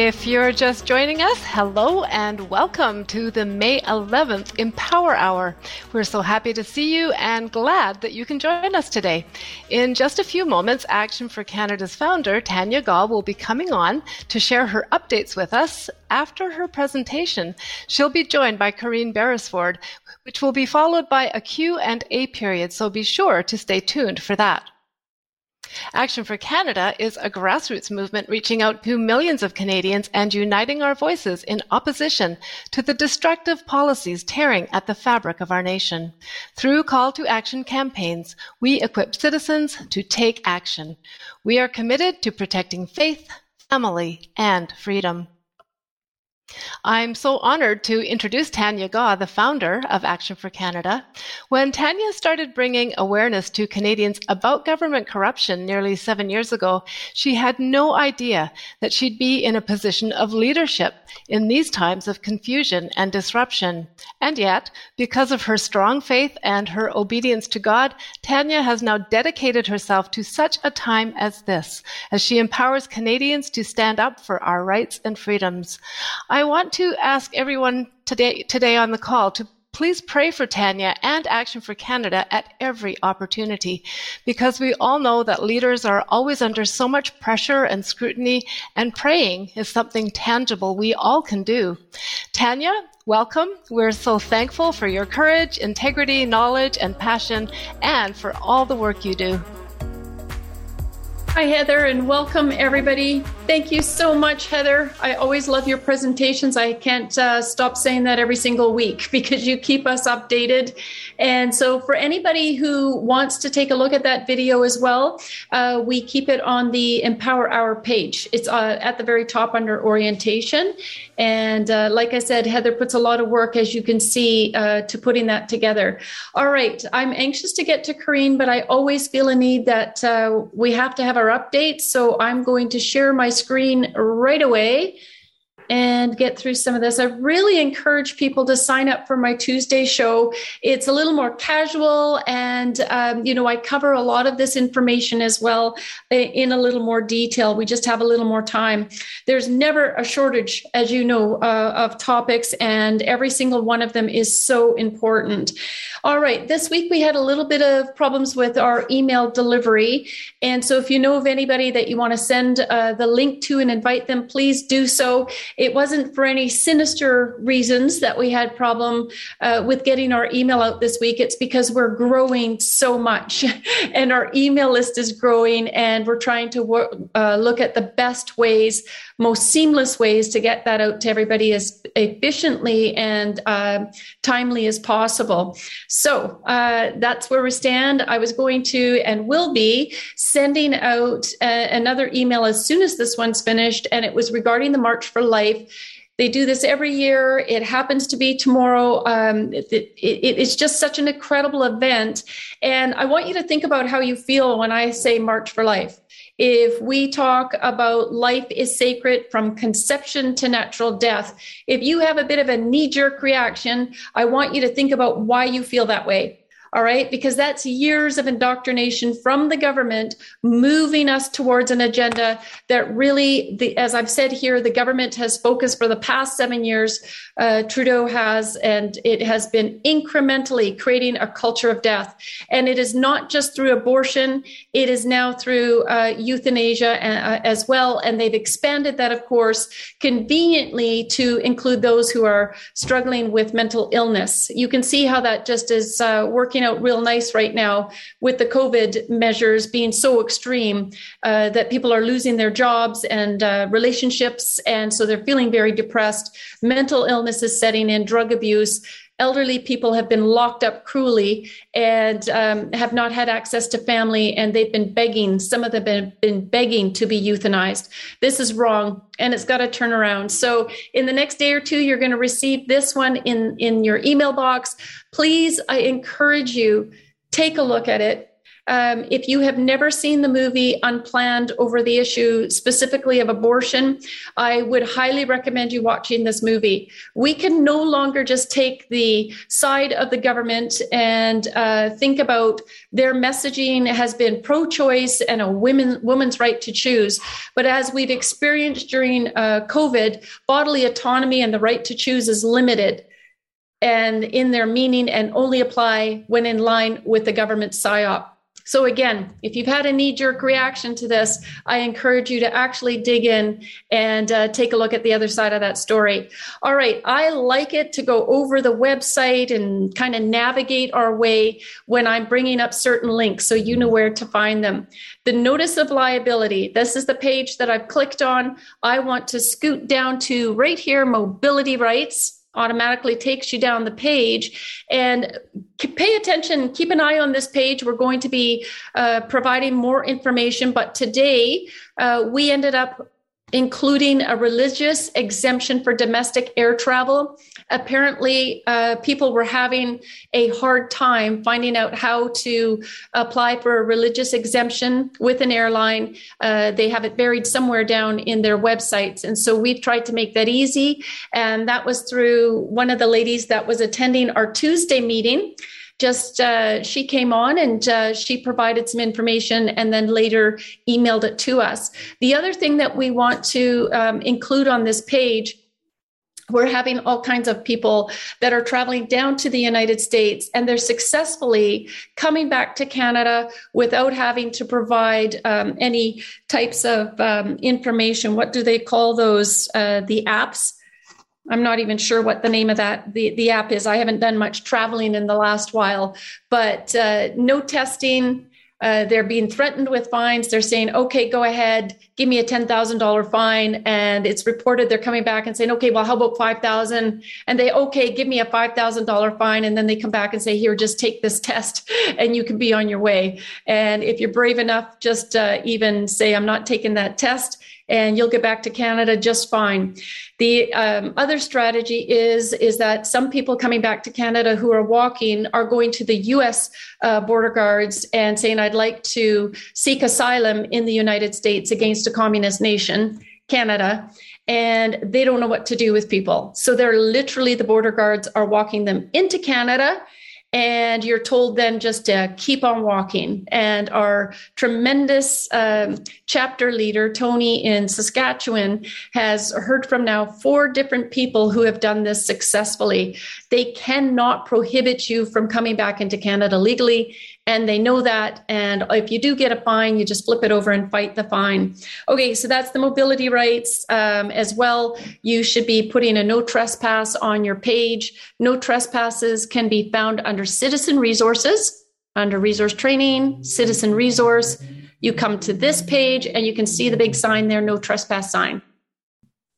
If you're just joining us, hello and welcome to the May 11th Empower Hour. We're so happy to see you and glad that you can join us today. In just a few moments, Action for Canada's founder, Tanya Gaw, will be coming on to share her updates with us. After her presentation, she'll be joined by Corinne Beresford, which will be followed by a Q&A period, so be sure to stay tuned for that. Action for Canada is a grassroots movement reaching out to millions of Canadians and uniting our voices in opposition to the destructive policies tearing at the fabric of our nation. Through call to action campaigns, we equip citizens to take action. We are committed to protecting faith, family, and freedom. I'm so honored to introduce Tanya Gaw, the founder of Action for Canada. When Tanya started bringing awareness to Canadians about government corruption nearly seven years ago, she had no idea that she'd be in a position of leadership in these times of confusion and disruption. And yet, because of her strong faith and her obedience to God, Tanya has now dedicated herself to such a time as this, as she empowers Canadians to stand up for our rights and freedoms. I I want to ask everyone today, today on the call to please pray for Tanya and Action for Canada at every opportunity because we all know that leaders are always under so much pressure and scrutiny, and praying is something tangible we all can do. Tanya, welcome. We're so thankful for your courage, integrity, knowledge, and passion, and for all the work you do. Hi, Heather, and welcome everybody. Thank you so much, Heather. I always love your presentations. I can't uh, stop saying that every single week because you keep us updated. And so, for anybody who wants to take a look at that video as well, uh, we keep it on the Empower Hour page. It's uh, at the very top under orientation. And uh, like I said, Heather puts a lot of work, as you can see, uh, to putting that together. All right, I'm anxious to get to Corinne, but I always feel a need that uh, we have to have our updates. So I'm going to share my screen right away and get through some of this. I really encourage people to sign up for my Tuesday show. It's a little more casual, and um, you know, I cover a lot of this information as well in a little more detail. We just have a little more time. There's never a shortage, as you know, uh, of topics, and every single one of them is so important. All right, this week we had a little bit of problems with our email delivery, and so if you know of anybody that you want to send uh, the link to and invite them, please do so. It wasn't for any sinister reasons that we had problem uh, with getting our email out this week. It's because we're growing so much, and our email list is growing, and we're trying to uh, look at the best ways, most seamless ways to get that out to everybody as efficiently and uh, timely as possible. So uh, that's where we stand. I was going to and will be sending out uh, another email as soon as this one's finished, and it was regarding the March for Life life. They do this every year. It happens to be tomorrow. Um, it, it, it's just such an incredible event. And I want you to think about how you feel when I say March for Life. If we talk about life is sacred from conception to natural death, if you have a bit of a knee jerk reaction, I want you to think about why you feel that way. All right. Because that's years of indoctrination from the government moving us towards an agenda that really, the, as I've said here, the government has focused for the past seven years. Uh, Trudeau has, and it has been incrementally creating a culture of death. And it is not just through abortion, it is now through uh, euthanasia uh, as well. And they've expanded that, of course, conveniently to include those who are struggling with mental illness. You can see how that just is uh, working working out real nice right now with the COVID measures being so extreme uh, that people are losing their jobs and uh, relationships. And so they're feeling very depressed. Mental illness is setting in, drug abuse elderly people have been locked up cruelly and um, have not had access to family and they've been begging some of them have been begging to be euthanized. This is wrong and it's got to turn around. So in the next day or two you're going to receive this one in in your email box. Please i encourage you take a look at it Um, if you have never seen the movie Unplanned over the issue specifically of abortion, I would highly recommend you watching this movie. We can no longer just take the side of the government and uh, think about their messaging has been pro-choice and a women woman's right to choose. But as we've experienced during uh, COVID, bodily autonomy and the right to choose is limited and in their meaning and only apply when in line with the government psyop. So, again, if you've had a knee jerk reaction to this, I encourage you to actually dig in and uh, take a look at the other side of that story. All right, I like it to go over the website and kind of navigate our way when I'm bringing up certain links so you know where to find them. The notice of liability this is the page that I've clicked on. I want to scoot down to right here mobility rights automatically takes you down the page and pay attention keep an eye on this page we're going to be uh, providing more information but today uh, we ended up including a religious exemption for domestic air travel. Apparently, uh, people were having a hard time finding out how to apply for a religious exemption with an airline. Uh, they have it buried somewhere down in their websites. And so we've tried to make that easy. And that was through one of the ladies that was attending our Tuesday meeting just uh, she came on and uh, she provided some information and then later emailed it to us. The other thing that we want to um, include on this page we're having all kinds of people that are traveling down to the United States and they're successfully coming back to Canada without having to provide um, any types of um, information. What do they call those? Uh, the apps I'm not even sure what the name of that the, the app is. I haven't done much traveling in the last while, but uh, no testing. Uh, they're being threatened with fines. They're saying, okay, go ahead, give me a $10,000 fine. And it's reported they're coming back and saying, okay, well, how about 5,000? And they, okay, give me a $5,000 fine. And then they come back and say, here, just take this test and you can be on your way. And if you're brave enough, just uh, even say, I'm not taking that test and you'll get back to Canada just fine. The um, other strategy is is that some people coming back to Canada who are walking are going to the U.S. Uh, border guards and saying, "I'd like to seek asylum in the United States against a communist nation, Canada." And they don't know what to do with people. So they're literally, the border guards are walking them into Canada and you're told then just to keep on walking. And our tremendous um, chapter leader, Tony in Saskatchewan, has heard from now four different people who have done this successfully. They cannot prohibit you from coming back into Canada legally and they know that. And if you do get a fine, you just flip it over and fight the fine. Okay, so that's the mobility rights um, as well. You should be putting a no trespass on your page. No trespasses can be found under citizen resources, under resource training, citizen resource. You come to this page and you can see the big sign there, no trespass sign.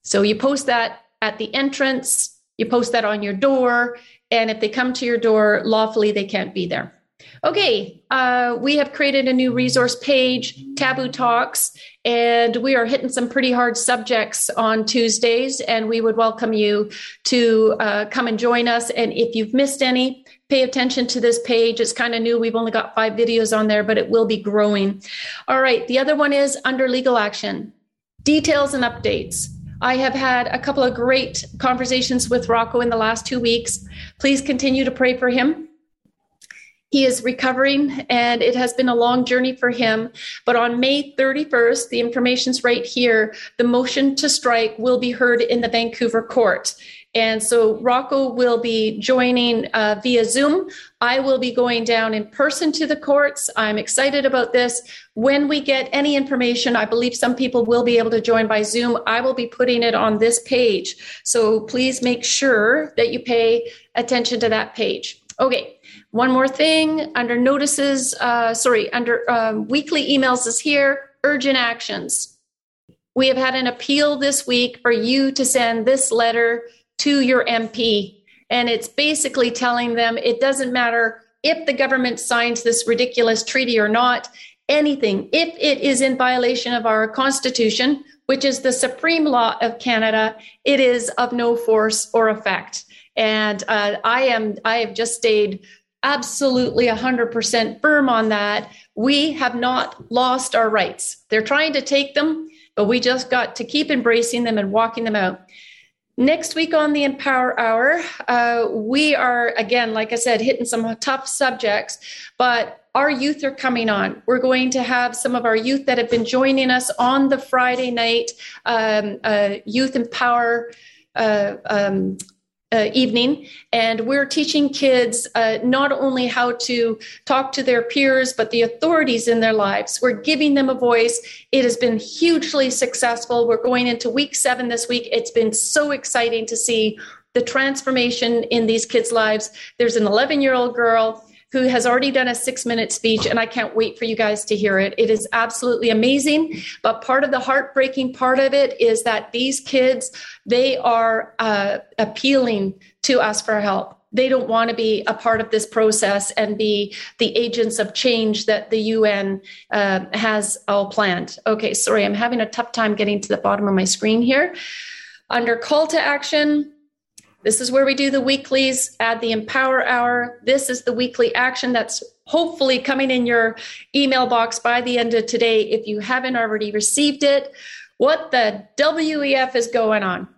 So you post that at the entrance, you post that on your door, and if they come to your door lawfully, they can't be there. Okay, uh, we have created a new resource page, Taboo Talks, and we are hitting some pretty hard subjects on Tuesdays, and we would welcome you to uh, come and join us. And if you've missed any, pay attention to this page. It's kind of new. We've only got five videos on there, but it will be growing. All right, the other one is under legal action details and updates. I have had a couple of great conversations with Rocco in the last two weeks. Please continue to pray for him. He is recovering and it has been a long journey for him. But on May 31st, the information's right here, the motion to strike will be heard in the Vancouver court. And so Rocco will be joining uh, via Zoom. I will be going down in person to the courts. I'm excited about this. When we get any information, I believe some people will be able to join by Zoom. I will be putting it on this page. So please make sure that you pay attention to that page. Okay. One more thing under notices, uh, sorry, under um, weekly emails is here urgent actions. We have had an appeal this week for you to send this letter to your MP. And it's basically telling them it doesn't matter if the government signs this ridiculous treaty or not, anything, if it is in violation of our Constitution, which is the supreme law of Canada, it is of no force or effect. And uh, I am I have just stayed absolutely 100% firm on that. We have not lost our rights. They're trying to take them, but we just got to keep embracing them and walking them out. Next week on the Empower Hour, uh, we are, again, like I said, hitting some tough subjects, but our youth are coming on. We're going to have some of our youth that have been joining us on the Friday night um, uh, Youth Empower uh, um, uh, evening, and we're teaching kids uh, not only how to talk to their peers, but the authorities in their lives. We're giving them a voice. It has been hugely successful. We're going into week seven this week. It's been so exciting to see the transformation in these kids' lives. There's an 11 year old girl who has already done a six minute speech, and I can't wait for you guys to hear it. It is absolutely amazing. But part of the heartbreaking part of it is that these kids, they are uh, appealing to us for help. They don't want to be a part of this process and be the agents of change that the UN uh, has all planned. Okay, sorry, I'm having a tough time getting to the bottom of my screen here. Under call to action, this is where we do the weeklies, add the Empower Hour. This is the weekly action that's hopefully coming in your email box by the end of today if you haven't already received it. What the WEF is going on?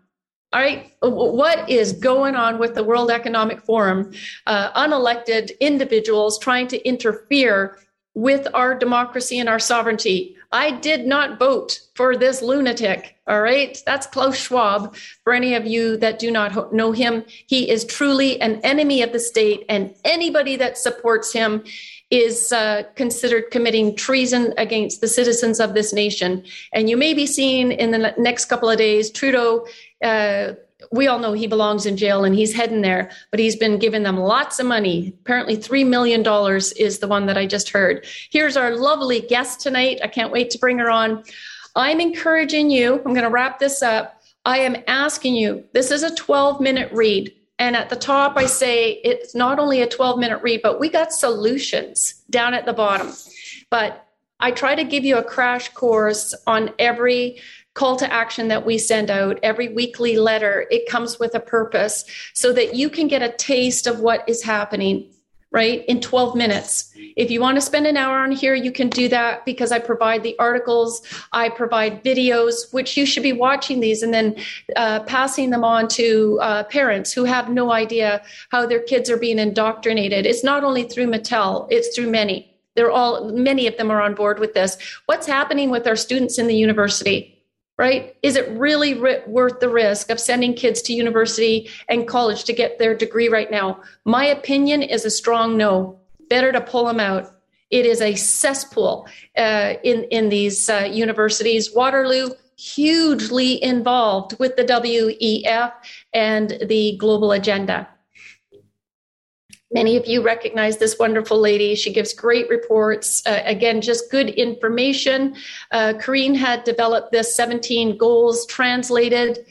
All right, what is going on with the World Economic Forum? Uh, unelected individuals trying to interfere with our democracy and our sovereignty. I did not vote for this lunatic. All right. That's Klaus Schwab. For any of you that do not know him, he is truly an enemy of the state, and anybody that supports him is uh, considered committing treason against the citizens of this nation. And you may be seeing in the next couple of days, Trudeau uh, we all know he belongs in jail and he's heading there, but he's been giving them lots of money. Apparently, $3 million is the one that I just heard. Here's our lovely guest tonight. I can't wait to bring her on. I'm encouraging you, I'm going to wrap this up. I am asking you, this is a 12 minute read. And at the top, I say it's not only a 12 minute read, but we got solutions down at the bottom. But I try to give you a crash course on every call to action that we send out, every weekly letter, it comes with a purpose so that you can get a taste of what is happening, right? In 12 minutes. If you want to spend an hour on here, you can do that because I provide the articles, I provide videos, which you should be watching these and then uh, passing them on to uh, parents who have no idea how their kids are being indoctrinated. It's not only through Mattel, it's through many. They're all, many of them are on board with this. What's happening with our students in the university? Right? Is it really ri- worth the risk of sending kids to university and college to get their degree right now? My opinion is a strong no. Better to pull them out. It is a cesspool uh, in in these uh, universities. Waterloo hugely involved with the WEF and the global agenda. Many of you recognize this wonderful lady. She gives great reports. Uh, again, just good information. Uh, Corinne had developed this 17 goals translated,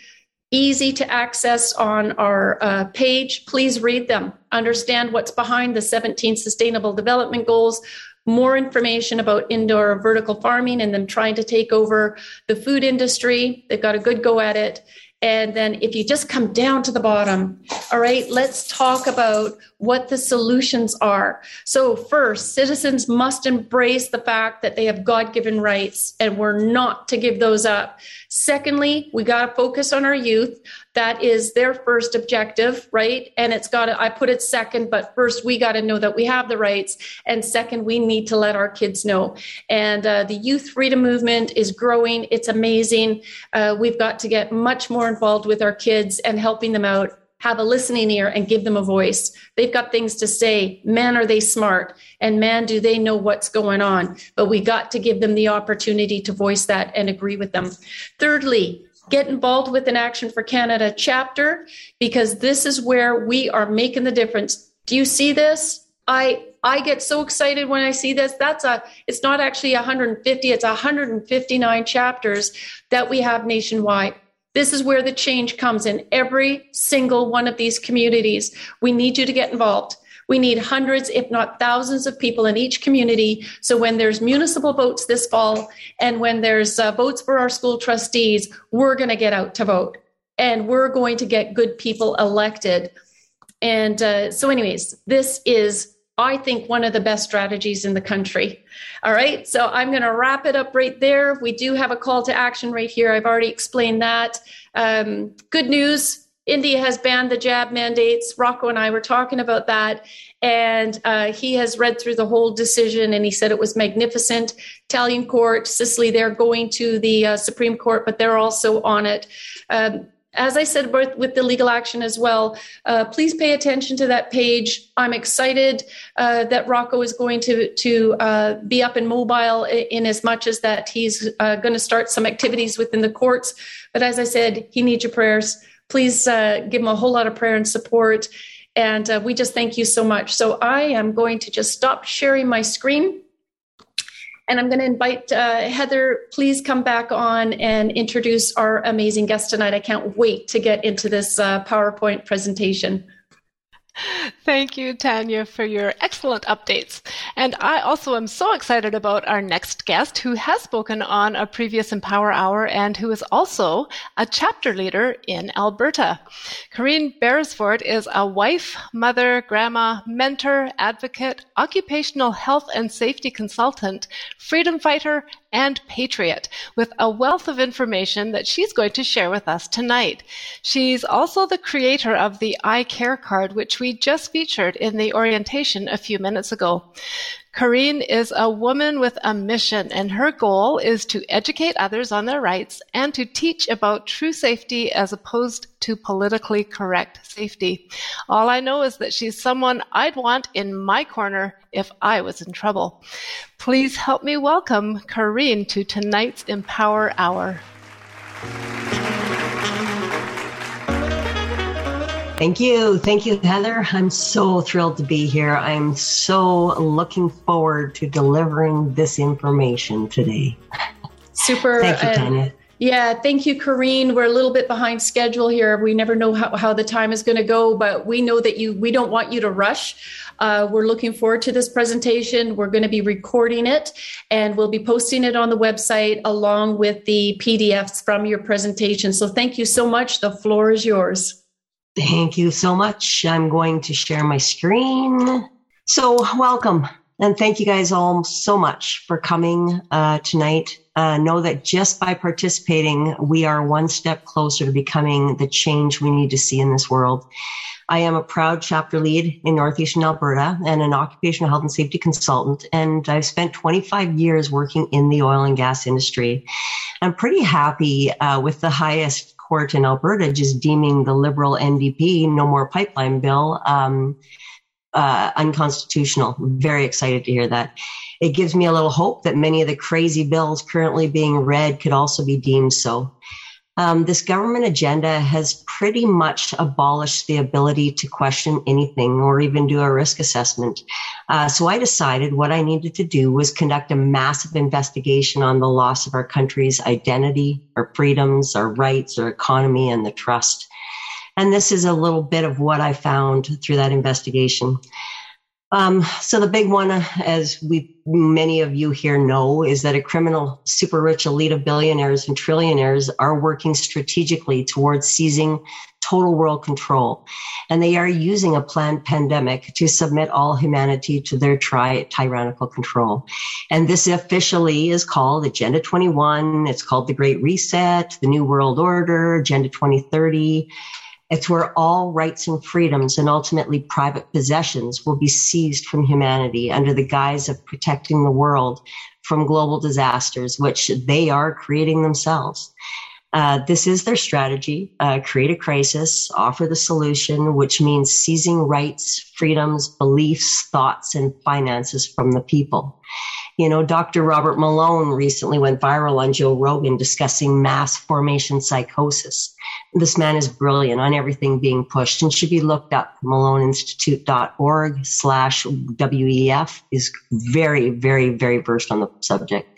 easy to access on our uh, page. Please read them. Understand what's behind the 17 Sustainable Development Goals. More information about indoor vertical farming and them trying to take over the food industry. They've got a good go at it. And then if you just come down to the bottom, all right, let's talk about what the solutions are. So, first, citizens must embrace the fact that they have God given rights and we're not to give those up. Secondly, we got to focus on our youth. That is their first objective, right? And it's got to, I put it second, but first we got to know that we have the rights. And second, we need to let our kids know. And uh, the youth freedom movement is growing. It's amazing. Uh, we've got to get much more involved with our kids and helping them out have a listening ear and give them a voice. They've got things to say. Man, are they smart? And man, do they know what's going on? But we got to give them the opportunity to voice that and agree with them. Thirdly, get involved with an Action for Canada chapter because this is where we are making the difference. Do you see this? I I get so excited when I see this. That's a it's not actually 150, it's 159 chapters that we have nationwide. This is where the change comes in every single one of these communities. We need you to get involved. We need hundreds, if not thousands, of people in each community. So when there's municipal votes this fall and when there's uh, votes for our school trustees, we're going to get out to vote and we're going to get good people elected. And uh, so, anyways, this is I think, one of the best strategies in the country. All right. So I'm going to wrap it up right there. We do have a call to action right here. I've already explained that. Um, good news India has banned the jab mandates. Rocco and I were talking about that. And uh, he has read through the whole decision and he said it was magnificent. Italian court, Sicily, they're going to the uh, Supreme Court, but they're also on it. Um, as I said with the legal action as well, uh, please pay attention to that page. I'm excited uh, that Rocco is going to to uh, be up and mobile in, as much as that he's uh, going to start some activities within the courts. But as I said, he needs your prayers. Please uh, give him a whole lot of prayer and support. And uh, we just thank you so much. So I am going to just stop sharing my screen. And I'm going to invite uh, Heather, please come back on and introduce our amazing guest tonight. I can't wait to get into this uh, PowerPoint presentation. Thank you, Tanya, for your excellent updates. And I also am so excited about our next guest who has spoken on a previous Empower Hour and who is also a chapter leader in Alberta. Corinne Beresford is a wife, mother, grandma, mentor, advocate, occupational health and safety consultant, freedom fighter, and patriot with a wealth of information that she's going to share with us tonight. She's also the creator of the I Care card, which we just featured in the orientation a few minutes ago. Corinne is a woman with a mission, and her goal is to educate others on their rights and to teach about true safety as opposed to politically correct safety. All I know is that she's someone I'd want in my corner if I was in trouble. Please help me welcome Corinne to tonight's Empower Hour. Thank you. Thank you, Heather. I'm so thrilled to be here. I'm so looking forward to delivering this information today. Super. Thank you, Tanya. Yeah, thank you, Corinne. We're a little bit behind schedule here. We never know how, how the time is going to go, but we know that you we don't want you to rush. Uh, we're looking forward to this presentation. We're going to be recording it and we'll be posting it on the website along with the PDFs from your presentation. So thank you so much. The floor is yours. Thank you so much. I'm going to share my screen. So, welcome. And thank you guys all so much for coming uh, tonight. Uh, know that just by participating, we are one step closer to becoming the change we need to see in this world. I am a proud chapter lead in Northeastern Alberta and an occupational health and safety consultant. And I've spent 25 years working in the oil and gas industry. I'm pretty happy uh, with the highest court in Alberta just deeming the Liberal NDP no more pipeline bill um, uh, unconstitutional. Very excited to hear that. It gives me a little hope that many of the crazy bills currently being read could also be deemed so. Um, this government agenda has pretty much abolished the ability to question anything or even do a risk assessment. Uh, so I decided what I needed to do was conduct a massive investigation on the loss of our country's identity, our freedoms, our rights, our economy, and the trust. And this is a little bit of what I found through that investigation. Um, so the big one, as we many of you here know, is that a criminal super rich elite of billionaires and trillionaires are working strategically towards seizing total world control, and they are using a planned pandemic to submit all humanity to their tri- tyrannical control. And this officially is called Agenda 21. It's called the Great Reset, the New World Order, Agenda 2030 it's where all rights and freedoms and ultimately private possessions will be seized from humanity under the guise of protecting the world from global disasters, which they are creating themselves. Uh, this is their strategy uh, create a crisis, offer the solution, which means seizing rights, freedoms, beliefs, thoughts, and finances from the people. You know, Dr. Robert Malone recently went viral on Joe Rogan discussing mass formation psychosis. This man is brilliant on everything being pushed and should be looked up. MaloneInstitute.org slash WEF is very, very, very versed on the subject.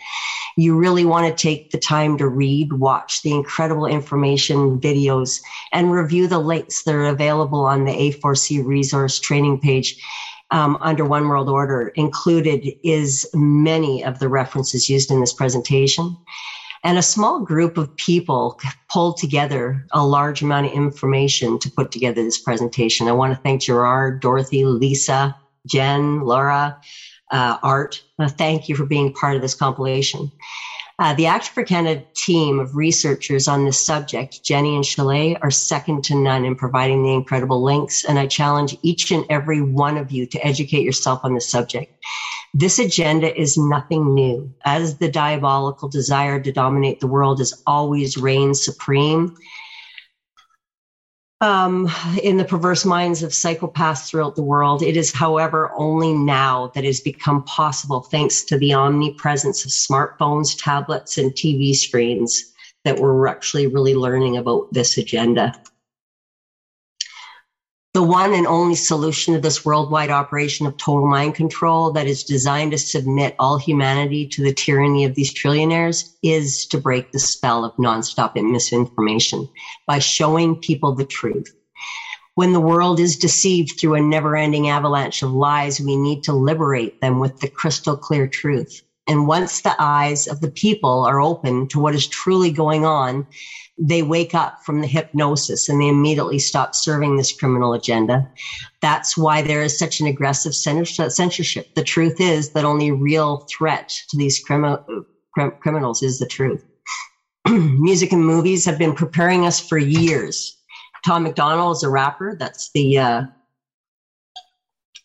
You really want to take the time to read, watch the incredible information videos, and review the links that are available on the A4C resource training page um, under One World Order. Included is many of the references used in this presentation. And a small group of people pulled together a large amount of information to put together this presentation. I want to thank Gerard, Dorothy, Lisa, Jen, Laura, uh, Art. Uh, thank you for being part of this compilation. Uh, the Act for Canada team of researchers on this subject, Jenny and Chalet, are second to none in providing the incredible links, and I challenge each and every one of you to educate yourself on the subject. This agenda is nothing new, as the diabolical desire to dominate the world has always reigned supreme um, in the perverse minds of psychopaths throughout the world. It is, however, only now that it has become possible thanks to the omnipresence of smartphones, tablets, and TV screens that we're actually really learning about this agenda. The one and only solution to this worldwide operation of total mind control that is designed to submit all humanity to the tyranny of these trillionaires is to break the spell of nonstop misinformation by showing people the truth. When the world is deceived through a never ending avalanche of lies, we need to liberate them with the crystal clear truth. And once the eyes of the people are open to what is truly going on, they wake up from the hypnosis and they immediately stop serving this criminal agenda. That's why there is such an aggressive censorship. The truth is that only real threat to these crimi- criminals is the truth. Music and movies have been preparing us for years. Tom MacDonald is a rapper. That's the uh,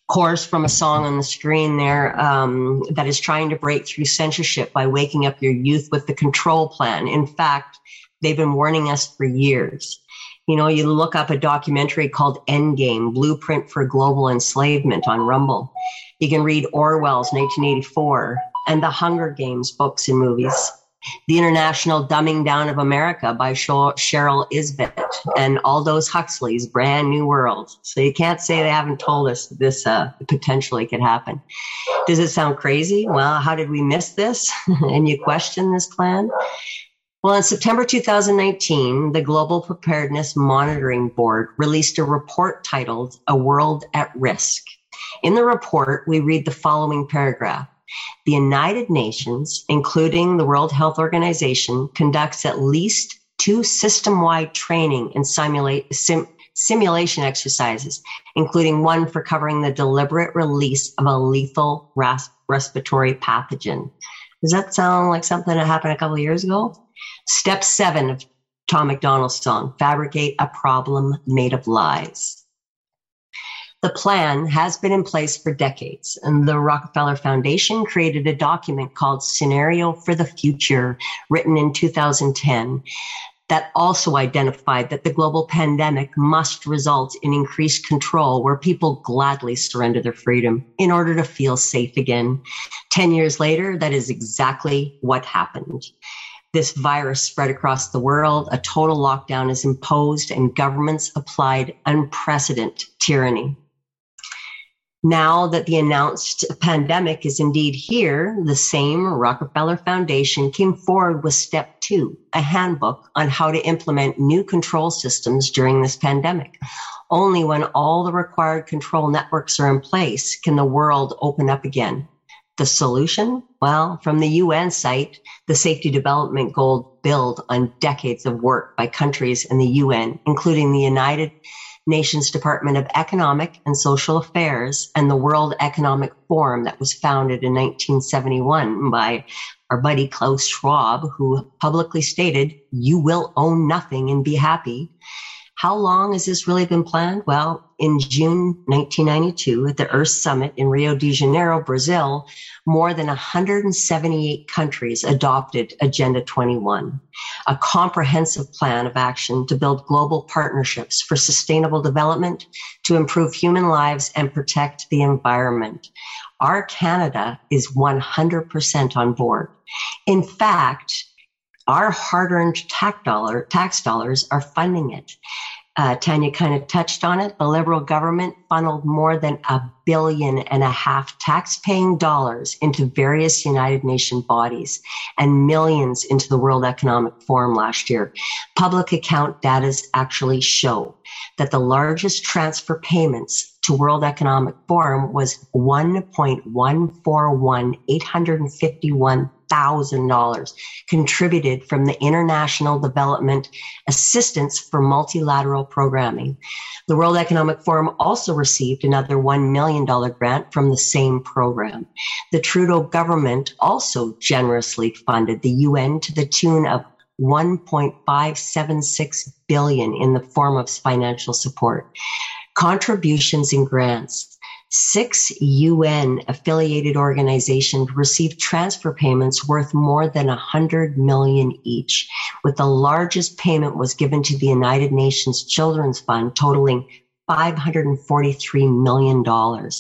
chorus from a song on the screen there um, that is trying to break through censorship by waking up your youth with the control plan. In fact, They've been warning us for years. You know, you look up a documentary called Endgame, Blueprint for Global Enslavement on Rumble. You can read Orwell's 1984 and the Hunger Games books and movies. The International Dumbing Down of America by Cheryl Isbeth and Aldous Huxley's Brave New World. So you can't say they haven't told us this uh, potentially could happen. Does it sound crazy? Well, how did we miss this? and you question this plan? Well, in September 2019, the Global Preparedness Monitoring Board released a report titled A World at Risk. In the report, we read the following paragraph. The United Nations, including the World Health Organization, conducts at least two system-wide training and simulate, sim, simulation exercises, including one for covering the deliberate release of a lethal ras- respiratory pathogen. Does that sound like something that happened a couple of years ago? Step seven of Tom MacDonald's song, fabricate a problem made of lies. The plan has been in place for decades, and the Rockefeller Foundation created a document called Scenario for the Future, written in 2010, that also identified that the global pandemic must result in increased control where people gladly surrender their freedom in order to feel safe again. 10 years later, that is exactly what happened this virus spread across the world, a total lockdown is imposed, and governments applied unprecedented tyranny. Now that the announced pandemic is indeed here, the same Rockefeller Foundation came forward with step two, a handbook on how to implement new control systems during this pandemic. Only when all the required control networks are in place can the world open up again. The solution? Well, from the UN site, the Safety Development Goal build on decades of work by countries in the UN, including the United Nations Department of Economic and Social Affairs and the World Economic Forum that was founded in 1971 by our buddy Klaus Schwab, who publicly stated, you will own nothing and be happy. How long has this really been planned? Well, in June 1992 at the Earth Summit in Rio de Janeiro, Brazil, more than 178 countries adopted Agenda 21, a comprehensive plan of action to build global partnerships for sustainable development, to improve human lives and protect the environment. Our Canada is 100% on board. In fact, our hard-earned tax, dollar, tax dollars are funding it. Uh, Tanya kind of touched on it. The Liberal government funneled more than a billion and a half tax-paying dollars into various United Nations bodies and millions into the World Economic Forum last year. Public account data actually show that the largest transfer payments to World Economic Forum was 1.141 851 $100,000 contributed from the International Development Assistance for Multilateral Programming. The World Economic Forum also received another $1 million grant from the same program. The Trudeau government also generously funded the UN to the tune of 1.576 billion in the form of financial support. Contributions and grants. Six UN affiliated organizations received transfer payments worth more than 100 million each, with the largest payment was given to the United Nations Children's Fund totaling $543 million.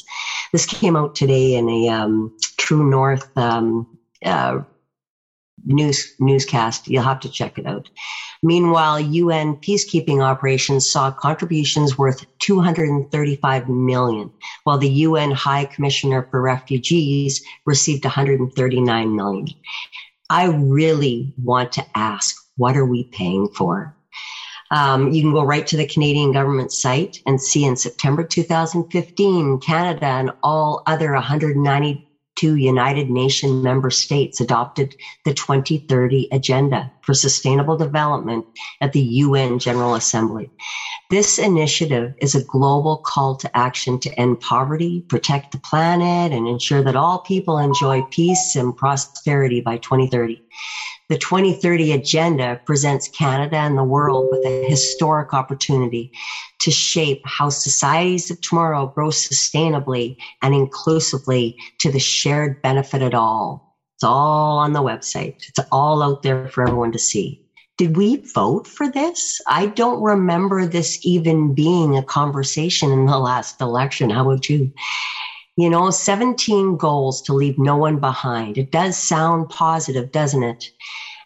This came out today in a um, True North um, uh, news newscast. You'll have to check it out. Meanwhile, UN peacekeeping operations saw contributions worth 235 million, while the UN High Commissioner for Refugees received 139 million. I really want to ask, what are we paying for? Um, you can go right to the Canadian government site and see in September 2015, Canada and all other 190 two United Nations member states adopted the 2030 Agenda for Sustainable Development at the UN General Assembly. This initiative is a global call to action to end poverty, protect the planet, and ensure that all people enjoy peace and prosperity by 2030. The 2030 Agenda presents Canada and the world with a historic opportunity to shape how societies of tomorrow grow sustainably and inclusively to the shared benefit of all. It's all on the website. It's all out there for everyone to see. Did we vote for this? I don't remember this even being a conversation in the last election. How about you? You know, 17 goals to leave no one behind. It does sound positive, doesn't it?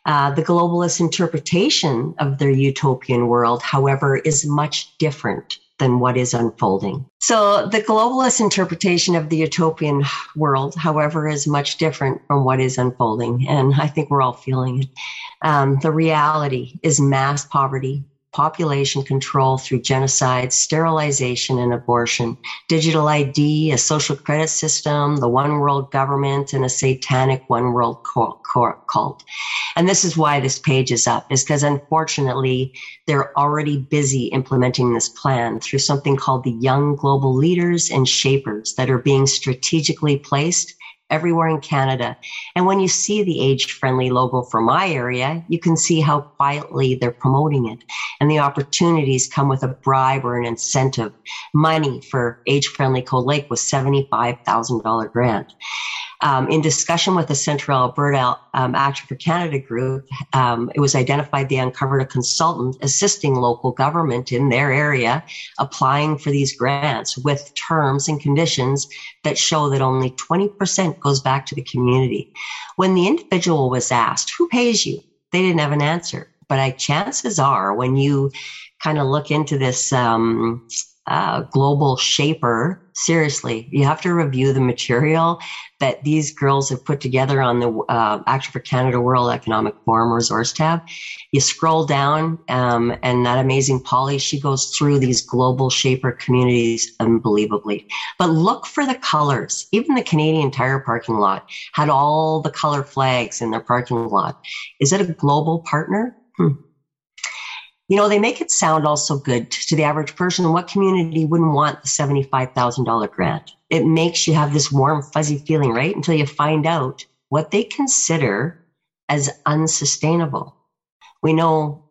Uh, the globalist interpretation of their utopian world, however, is much different than what is unfolding. So the globalist interpretation of the utopian world, however, is much different from what is unfolding. And I think we're all feeling it. Um, the reality is mass poverty, population control through genocide, sterilization, and abortion, digital ID, a social credit system, the one world government, and a satanic one world cult. And this is why this page is up, is because unfortunately, they're already busy implementing this plan through something called the Young Global Leaders and Shapers that are being strategically placed everywhere in Canada. And when you see the age friendly logo for my area, you can see how quietly they're promoting it. And the opportunities come with a bribe or an incentive. Money for age friendly Cold Lake was $75,000 grant um, in discussion with the Central Alberta um, Action for Canada group, um, it was identified they uncovered a consultant assisting local government in their area applying for these grants with terms and conditions that show that only 20% goes back to the community. When the individual was asked, who pays you? They didn't have an answer. But I, chances are when you kind of look into this, um, uh, global shaper. Seriously, you have to review the material that these girls have put together on the uh, Action for Canada World Economic Forum resource tab. You scroll down, um, and that amazing Polly, she goes through these global shaper communities unbelievably. But look for the colors. Even the Canadian Tire parking lot had all the color flags in their parking lot. Is it a global partner? Hmm. You know, they make it sound also good to the average person. What community wouldn't want the $75,000 grant? It makes you have this warm, fuzzy feeling, right? Until you find out what they consider as unsustainable. We know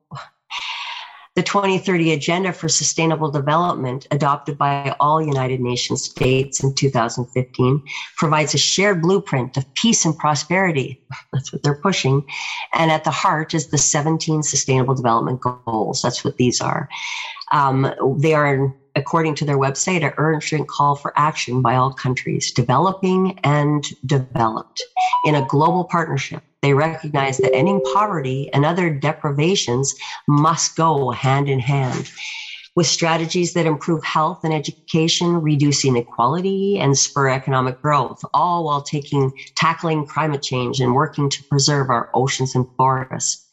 the 2030 Agenda for Sustainable Development, adopted by all United Nations states in 2015, provides a shared blueprint of peace and prosperity. That's what they're pushing. And at the heart is the 17 Sustainable Development Goals. That's what these are. Um, they are according to their website, an urgent call for action by all countries, developing and developed in a global partnership they recognize that ending poverty and other deprivations must go hand in hand with strategies that improve health and education, reduce inequality, and spur economic growth, all while taking tackling climate change and working to preserve our oceans and forests.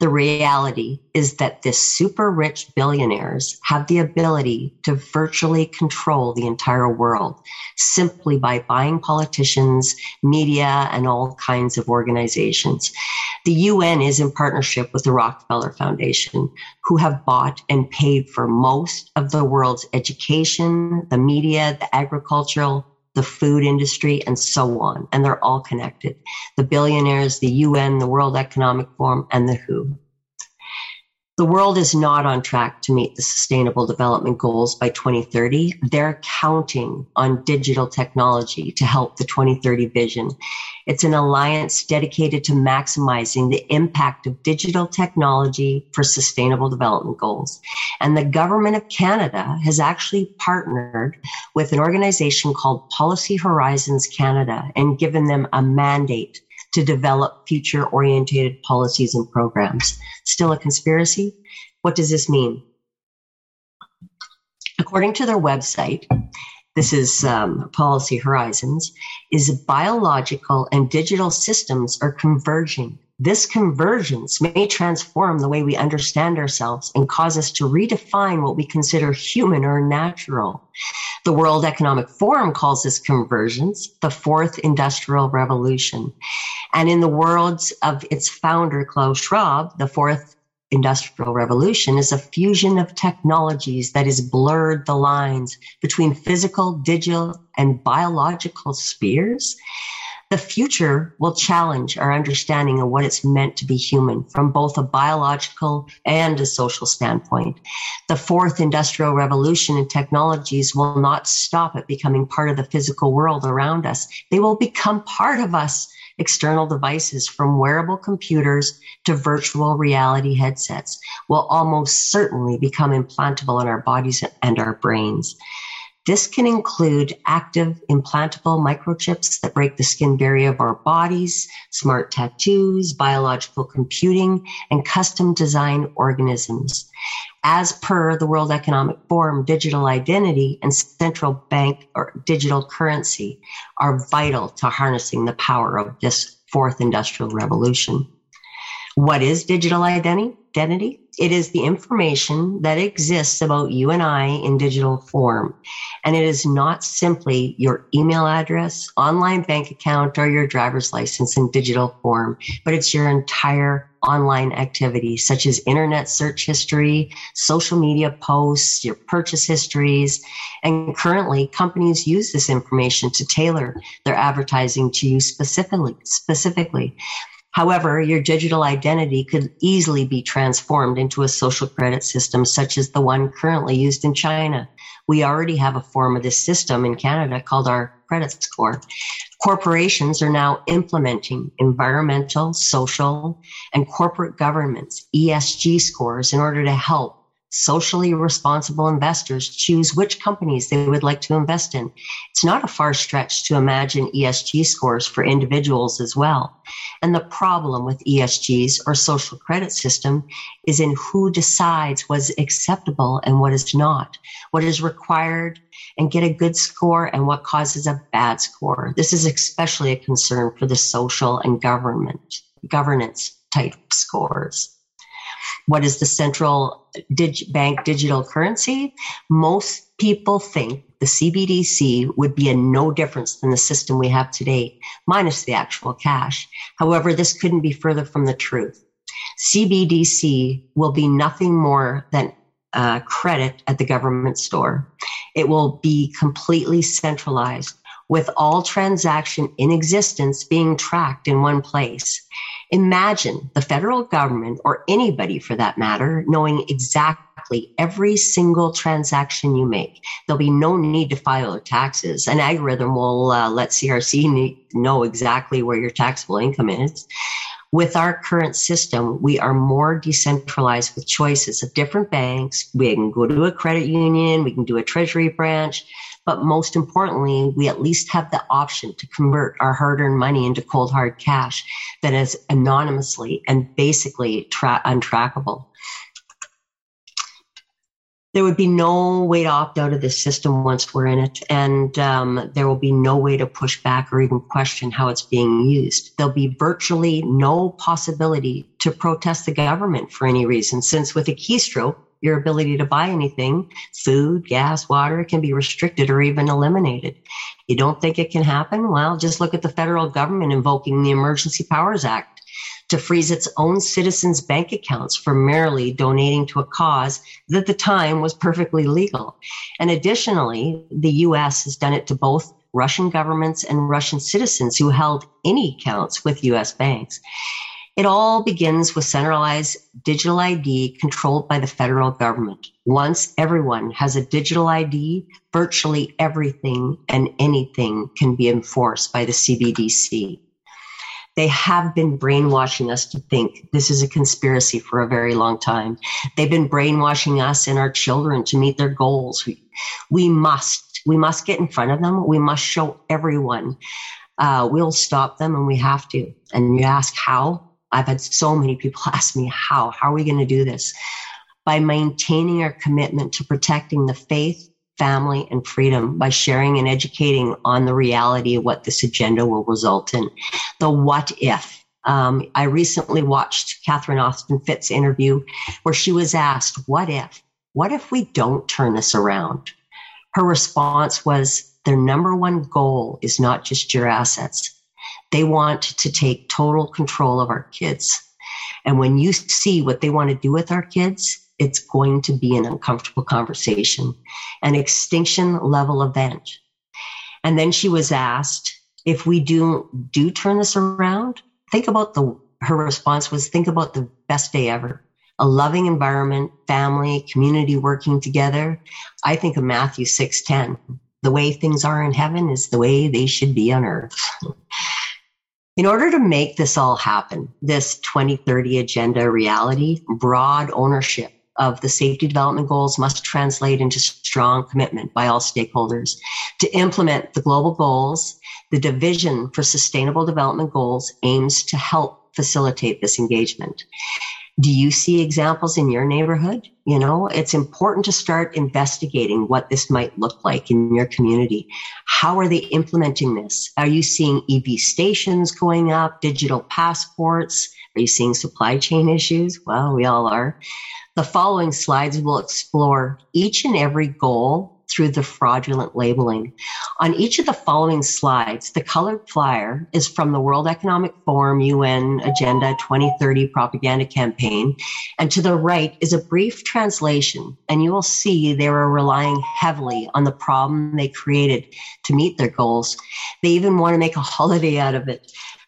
The reality is that the super rich billionaires have the ability to virtually control the entire world simply by buying politicians, media, and all kinds of organizations. The UN is in partnership with the Rockefeller Foundation, who have bought and paid for most of the world's education, the media, the agricultural, the food industry, and so on. And they're all connected. The billionaires, the UN, the World Economic Forum, and the WHO. The world is not on track to meet the sustainable development goals by 2030. They're counting on digital technology to help the 2030 vision. It's an alliance dedicated to maximizing the impact of digital technology for sustainable development goals. And the government of Canada has actually partnered with an organization called Policy Horizons Canada and given them a mandate to develop future orientated policies and programs. Still a conspiracy? What does this mean? According to their website, this is um, Policy Horizons, is biological and digital systems are converging. This convergence may transform the way we understand ourselves and cause us to redefine what we consider human or natural. The World Economic Forum calls this convergence the fourth industrial revolution. And in the words of its founder, Klaus Schwab, the fourth industrial revolution is a fusion of technologies that has blurred the lines between physical, digital, and biological spheres. The future will challenge our understanding of what it's meant to be human from both a biological and a social standpoint. The fourth industrial revolution in technologies will not stop at becoming part of the physical world around us. They will become part of us external devices from wearable computers to virtual reality headsets will almost certainly become implantable in our bodies and our brains. This can include active implantable microchips that break the skin barrier of our bodies, smart tattoos, biological computing, and custom design organisms. As per the World Economic Forum, digital identity and central bank or digital currency are vital to harnessing the power of this fourth industrial revolution. What is digital identity? It is the information that exists about you and I in digital form. And it is not simply your email address, online bank account, or your driver's license in digital form, but it's your entire online activity, such as internet search history, social media posts, your purchase histories. And currently companies use this information to tailor their advertising to you specifically, specifically. However, your digital identity could easily be transformed into a social credit system such as the one currently used in China. We already have a form of this system in Canada called our credit score. Corporations are now implementing environmental, social, and corporate governance, ESG scores in order to help socially responsible investors choose which companies they would like to invest in. It's not a far stretch to imagine ESG scores for individuals as well. And the problem with ESGs or social credit system is in who decides what's acceptable and what is not, what is required and get a good score and what causes a bad score. This is especially a concern for the social and government governance type scores. What is the central dig- bank digital currency? Most people think the CBDC would be a no difference than the system we have today, minus the actual cash. However, this couldn't be further from the truth. CBDC will be nothing more than uh, credit at the government store. It will be completely centralized with all transaction in existence being tracked in one place. Imagine the federal government or anybody for that matter knowing exactly every single transaction you make. There'll be no need to file taxes. An algorithm will uh, let CRC know exactly where your taxable income is. With our current system, we are more decentralized with choices of different banks. We can go to a credit union, we can do a treasury branch, but most importantly, we at least have the option to convert our hard earned money into cold hard cash that is anonymously and basically tra- untrackable. There would be no way to opt out of this system once we're in it. And um, there will be no way to push back or even question how it's being used. There'll be virtually no possibility to protest the government for any reason, since with a keystroke, your ability to buy anything, food, gas, water, can be restricted or even eliminated. You don't think it can happen? Well, just look at the federal government invoking the Emergency Powers Act to freeze its own citizens' bank accounts for merely donating to a cause that at the time was perfectly legal. And additionally, the US has done it to both Russian governments and Russian citizens who held any accounts with US banks. It all begins with centralized digital ID controlled by the federal government. Once everyone has a digital ID, virtually everything and anything can be enforced by the CBDC. They have been brainwashing us to think this is a conspiracy for a very long time. They've been brainwashing us and our children to meet their goals. We, we must, we must get in front of them. We must show everyone. Uh, we'll stop them and we have to. And you ask how? I've had so many people ask me how. How are we going to do this? By maintaining our commitment to protecting the faith, family, and freedom by sharing and educating on the reality of what this agenda will result in. The what if. Um, I recently watched Catherine Austin Fitts interview where she was asked, What if? What if we don't turn this around? Her response was, Their number one goal is not just your assets. They want to take total control of our kids. And when you see what they want to do with our kids, it's going to be an uncomfortable conversation, an extinction level event. And then she was asked, if we do, do turn this around, think about the, her response was think about the best day ever. A loving environment, family, community working together. I think of Matthew 6:10. The way things are in heaven is the way they should be on earth. In order to make this all happen, this 2030 agenda reality, broad ownership of the safety development goals must translate into strong commitment by all stakeholders to implement the global goals. The Division for Sustainable Development Goals aims to help facilitate this engagement. Do you see examples in your neighborhood? You know, it's important to start investigating what this might look like in your community. How are they implementing this? Are you seeing EV stations going up, digital passports? Are you seeing supply chain issues? Well, we all are. The following slides will explore each and every goal through the fraudulent labeling. On each of the following slides, the colored flyer is from the World Economic Forum UN Agenda 2030 propaganda campaign. And to the right is a brief translation. And you will see they were relying heavily on the problem they created to meet their goals. They even want to make a holiday out of it.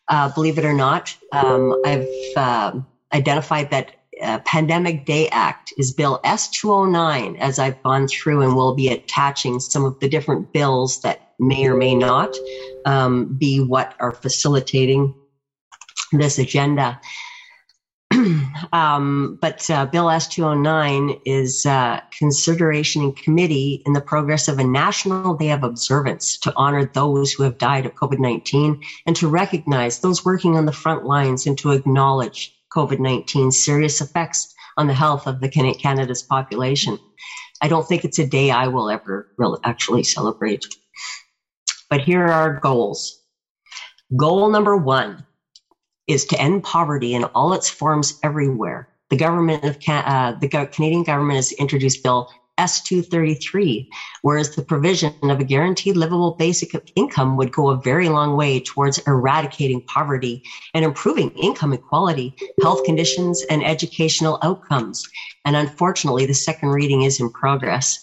Uh, believe it or not, um, I've uh, identified that uh, Pandemic Day Act is Bill S209, as I've gone through and will be attaching some of the different bills that may or may not um, be what are facilitating this agenda. um, but uh, Bill S209 is uh, consideration in committee in the progress of a national day of observance to honor those who have died of COVID 19 and to recognize those working on the front lines and to acknowledge COVID 19 serious effects on the health of the Canada's population. I don't think it's a day I will ever really actually celebrate. But here are our goals. Goal number one is to end poverty in all its forms everywhere. The government of uh, the Canadian government has introduced Bill S233, whereas the provision of a guaranteed livable basic income would go a very long way towards eradicating poverty and improving income equality, health conditions, and educational outcomes. And unfortunately, the second reading is in progress.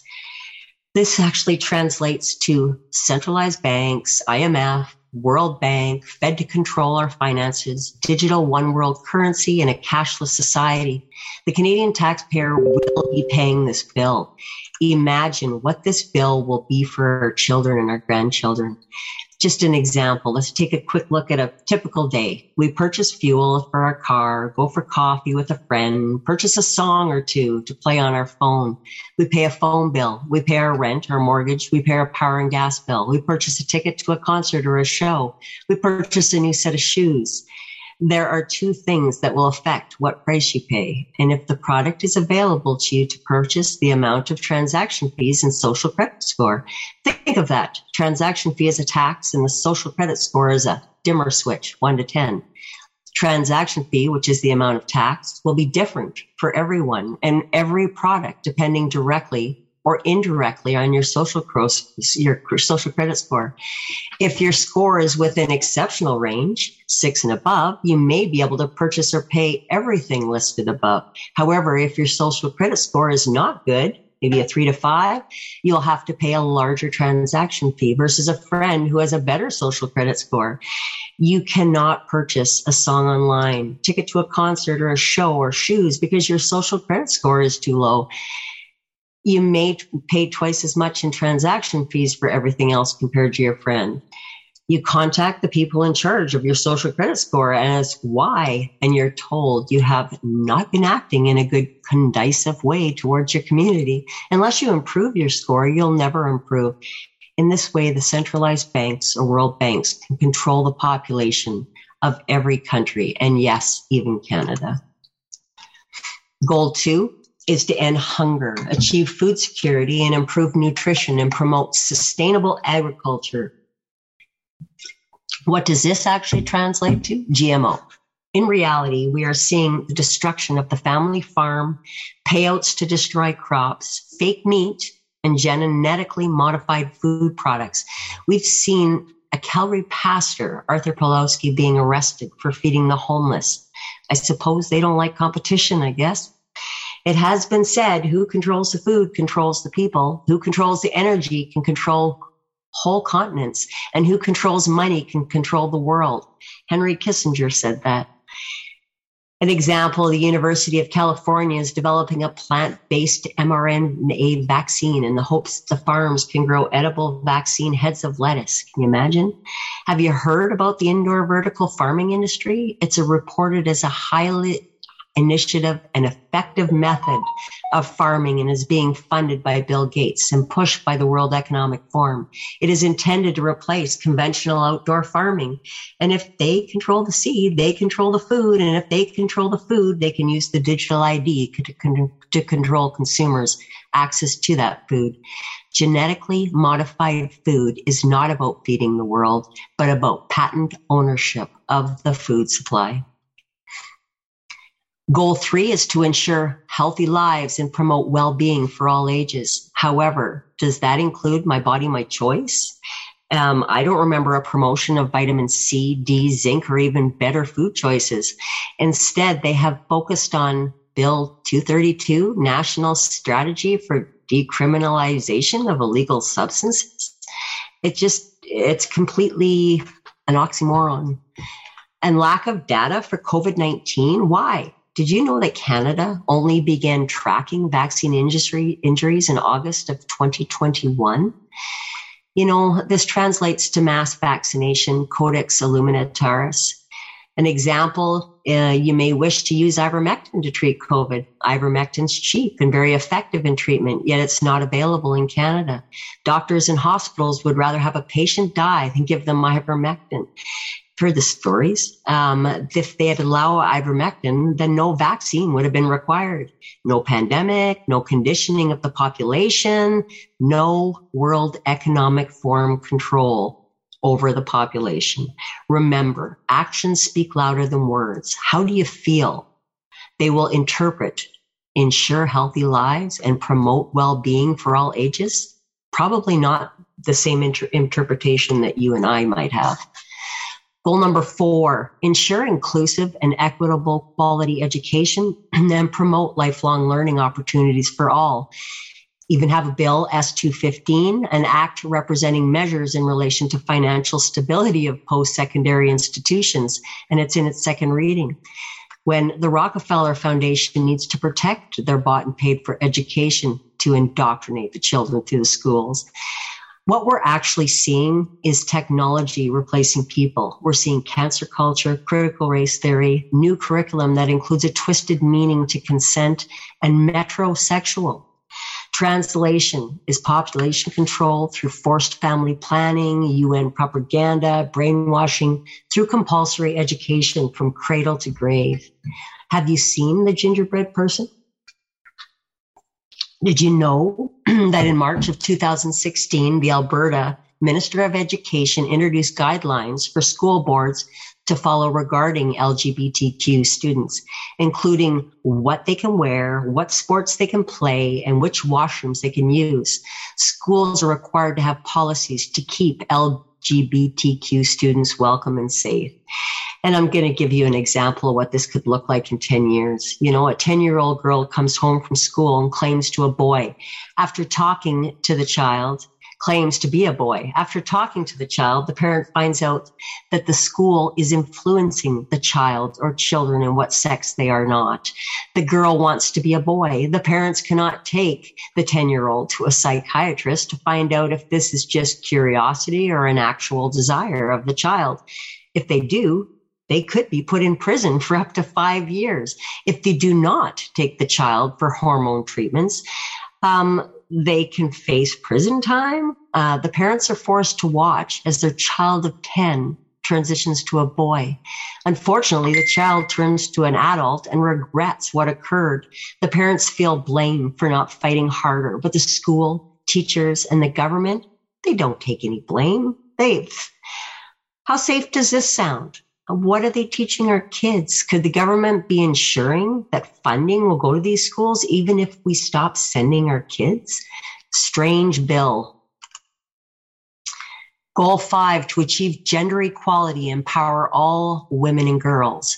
This actually translates to centralized banks, IMF, World Bank, Fed to control our finances, digital one world currency, and a cashless society. The Canadian taxpayer will be paying this bill. Imagine what this bill will be for our children and our grandchildren just an example. Let's take a quick look at a typical day. We purchase fuel for our car, go for coffee with a friend, purchase a song or two to play on our phone. We pay a phone bill. We pay our rent, our mortgage. We pay our power and gas bill. We purchase a ticket to a concert or a show. We purchase a new set of shoes. There are two things that will affect what price you pay. And if the product is available to you to purchase, the amount of transaction fees and social credit score. Think of that. Transaction fee is a tax and the social credit score is a dimmer switch, one to 10. Transaction fee, which is the amount of tax, will be different for everyone and every product depending directly or indirectly on your social your social credit score. If your score is within exceptional range, six and above, you may be able to purchase or pay everything listed above. However, if your social credit score is not good, maybe a three to five, you'll have to pay a larger transaction fee versus a friend who has a better social credit score. You cannot purchase a song online, ticket to a concert or a show or shoes because your social credit score is too low you may pay twice as much in transaction fees for everything else compared to your friend. You contact the people in charge of your social credit score and ask why, and you're told you have not been acting in a good condicive way towards your community. Unless you improve your score, you'll never improve. In this way, the centralized banks or world banks can control the population of every country, and yes, even Canada. Goal two, is to end hunger, achieve food security, and improve nutrition and promote sustainable agriculture. What does this actually translate to? GMO. In reality, we are seeing the destruction of the family farm, payouts to destroy crops, fake meat, and genetically modified food products. We've seen a Calgary pastor, Arthur Pawlowski, being arrested for feeding the homeless. I suppose they don't like competition, I guess. It has been said who controls the food controls the people, who controls the energy can control whole continents, and who controls money can control the world. Henry Kissinger said that. An example, the University of California is developing a plant-based mRNA vaccine in the hopes the farms can grow edible vaccine heads of lettuce. Can you imagine? Have you heard about the indoor vertical farming industry? It's reported as a highly initiative and effective method of farming and is being funded by Bill Gates and pushed by the World Economic Forum. It is intended to replace conventional outdoor farming. And if they control the seed, they control the food. And if they control the food, they can use the digital ID to, to control consumers' access to that food. Genetically modified food is not about feeding the world, but about patent ownership of the food supply. Goal three is to ensure healthy lives and promote well-being for all ages. However, does that include my body, my choice? Um, I don't remember a promotion of vitamin C, D, zinc, or even better food choices. Instead, they have focused on Bill 232, National Strategy for Decriminalization of Illegal Substances. It just, it's completely an oxymoron. And lack of data for COVID 19. Why? Did you know that Canada only began tracking vaccine industry injuries in August of 2021? You know, this translates to mass vaccination, Codex Alimentarius. An example, uh, you may wish to use ivermectin to treat COVID. Ivermectin's cheap and very effective in treatment, yet it's not available in Canada. Doctors and hospitals would rather have a patient die than give them ivermectin heard the stories. Um, if they had allowed ivermectin, then no vaccine would have been required. No pandemic, no conditioning of the population, no World Economic Forum control over the population. Remember, actions speak louder than words. How do you feel? They will interpret, ensure healthy lives, and promote well-being for all ages. Probably not the same inter- interpretation that you and I might have. Goal number four, ensure inclusive and equitable quality education and then promote lifelong learning opportunities for all. Even have a bill S215, an act representing measures in relation to financial stability of post-secondary institutions, and it's in its second reading. When the Rockefeller Foundation needs to protect their bought and paid for education to indoctrinate the children through the schools. What we're actually seeing is technology replacing people. We're seeing cancel culture, critical race theory, new curriculum that includes a twisted meaning to consent and metrosexual. Translation is population control through forced family planning, UN propaganda, brainwashing, through compulsory education from cradle to grave. Have you seen the gingerbread person? Did you know that in March of 2016, the Alberta Minister of Education introduced guidelines for school boards to follow regarding LGBTQ students, including what they can wear, what sports they can play, and which washrooms they can use. Schools are required to have policies to keep LGBTQ students welcome and safe. And I'm going to give you an example of what this could look like in 10 years. You know, a 10 year old girl comes home from school and claims to a boy. After talking to the child, claims to be a boy. After talking to the child, the parent finds out that the school is influencing the child or children in what sex they are not. The girl wants to be a boy. The parents cannot take the 10 year old to a psychiatrist to find out if this is just curiosity or an actual desire of the child. If they do, they could be put in prison for up to five years if they do not take the child for hormone treatments. Um, they can face prison time. Uh, the parents are forced to watch as their child of 10 transitions to a boy. Unfortunately, the child turns to an adult and regrets what occurred. The parents feel blame for not fighting harder, but the school, teachers, and the government, they don't take any blame. They, how safe does this sound? What are they teaching our kids? Could the government be ensuring that funding will go to these schools even if we stop sending our kids? Strange bill. Goal five, to achieve gender equality, empower all women and girls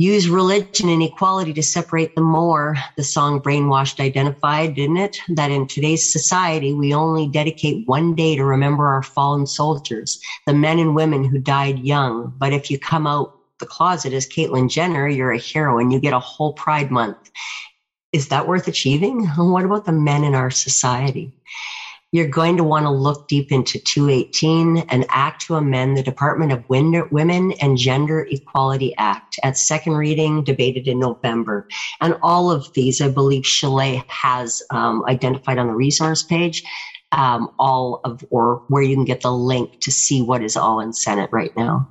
use religion and equality to separate them more. The song Brainwashed identified, didn't it? That in today's society, we only dedicate one day to remember our fallen soldiers, the men and women who died young. But if you come out the closet as Caitlyn Jenner, you're a hero and you get a whole pride month. Is that worth achieving? What about the men in our society? You're going to want to look deep into 218 and act to amend the Department of Women and Gender Equality Act at second reading debated in November. And all of these, I believe Chalet has um, identified on the resource page. Um, all of, or where you can get the link to see what is all in Senate right now.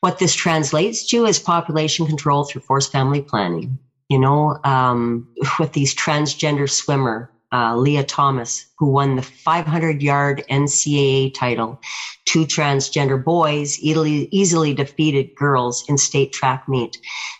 What this translates to is population control through forced family planning. You know, um, with these transgender swimmer uh, Lia Thomas, who won the 500 yard NCAA title. Two transgender boys easily, easily defeated girls in state track meet.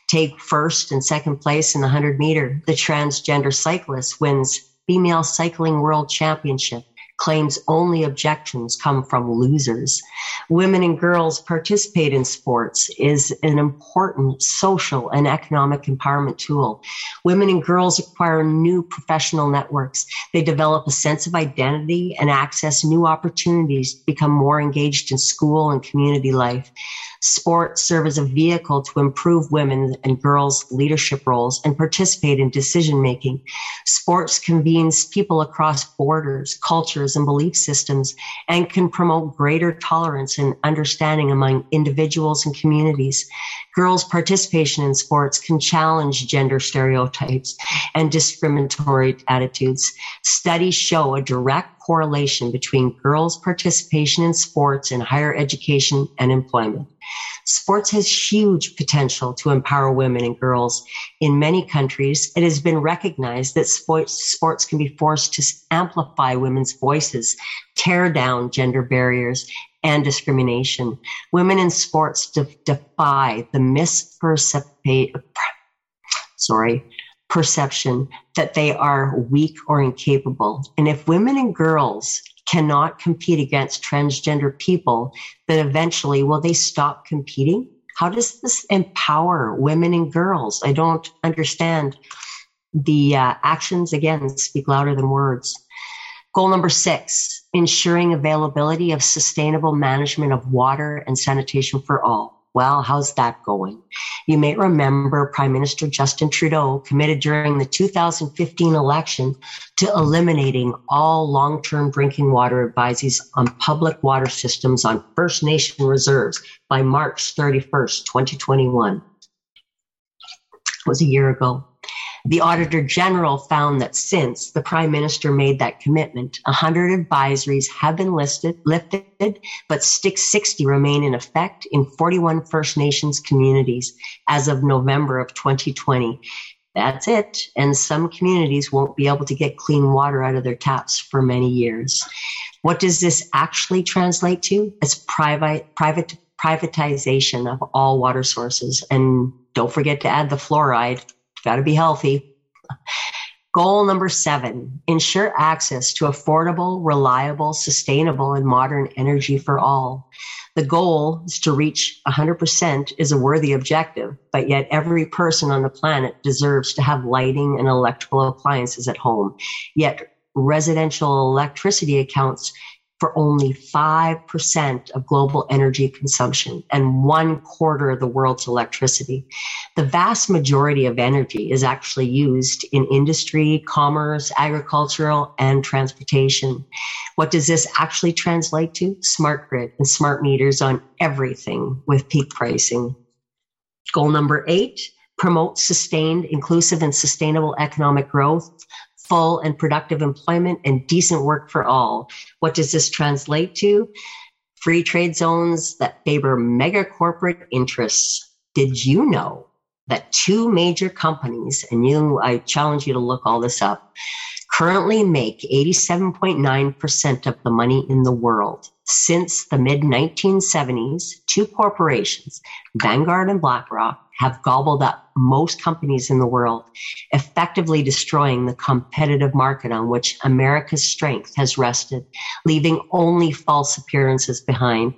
Take first and second place in the 100 meter. The transgender cyclist wins female cycling world championship claims only objections come from losers. Women and girls participate in sports is an important social and economic empowerment tool. Women and girls acquire new professional networks. They develop a sense of identity and access new opportunities become more engaged in school and community life. Sports serve as a vehicle to improve women and girls' leadership roles and participate in decision making. Sports convenes people across borders, cultures, and belief systems and can promote greater tolerance and understanding among individuals and communities. Girls' participation in sports can challenge gender stereotypes and discriminatory attitudes. Studies show a direct correlation between girls' participation in sports in higher education and employment. Sports has huge potential to empower women and girls. In many countries, it has been recognized that sports, can be forced to amplify women's voices, tear down gender barriers, and discrimination. Women in sports de- defy the misperception, sorry, perception that they are weak or incapable. And if women and girls cannot compete against transgender people, then eventually will they stop competing? How does this empower women and girls? I don't understand. The uh, actions again speak louder than words. Goal number six, ensuring availability of sustainable management of water and sanitation for all. Well, how's that going? You may remember Prime Minister Justin Trudeau committed during the 2015 election to eliminating all long-term drinking water advisories on public water systems on First Nation reserves by March 31st, 2021. It was a year ago. The Auditor General found that since the Prime Minister made that commitment, 100 advisories have been listed, lifted, but 60 remain in effect in 41 First Nations communities as of November of 2020. That's it. And some communities won't be able to get clean water out of their taps for many years. What does this actually translate to? It's private, private, privatization of all water sources. And don't forget to add the fluoride. Got to be healthy. Goal number seven, ensure access to affordable, reliable, sustainable, and modern energy for all. The goal is to reach 100% is a worthy objective, but yet every person on the planet deserves to have lighting and electrical appliances at home. Yet residential electricity accounts for only 5% of global energy consumption and one quarter of the world's electricity. The vast majority of energy is actually used in industry, commerce, agricultural, and transportation. What does this actually translate to? Smart grid and smart meters on everything with peak pricing. Goal number eight, promote sustained, inclusive, and sustainable economic growth full and productive employment and decent work for all. What does this translate to? Free trade zones that favor mega corporate interests. Did you know that two major companies, and you, I challenge you to look all this up, currently make 87.9% of the money in the world. Since the mid 1970s, two corporations, Vanguard and BlackRock, have gobbled up most companies in the world, effectively destroying the competitive market on which America's strength has rested, leaving only false appearances behind.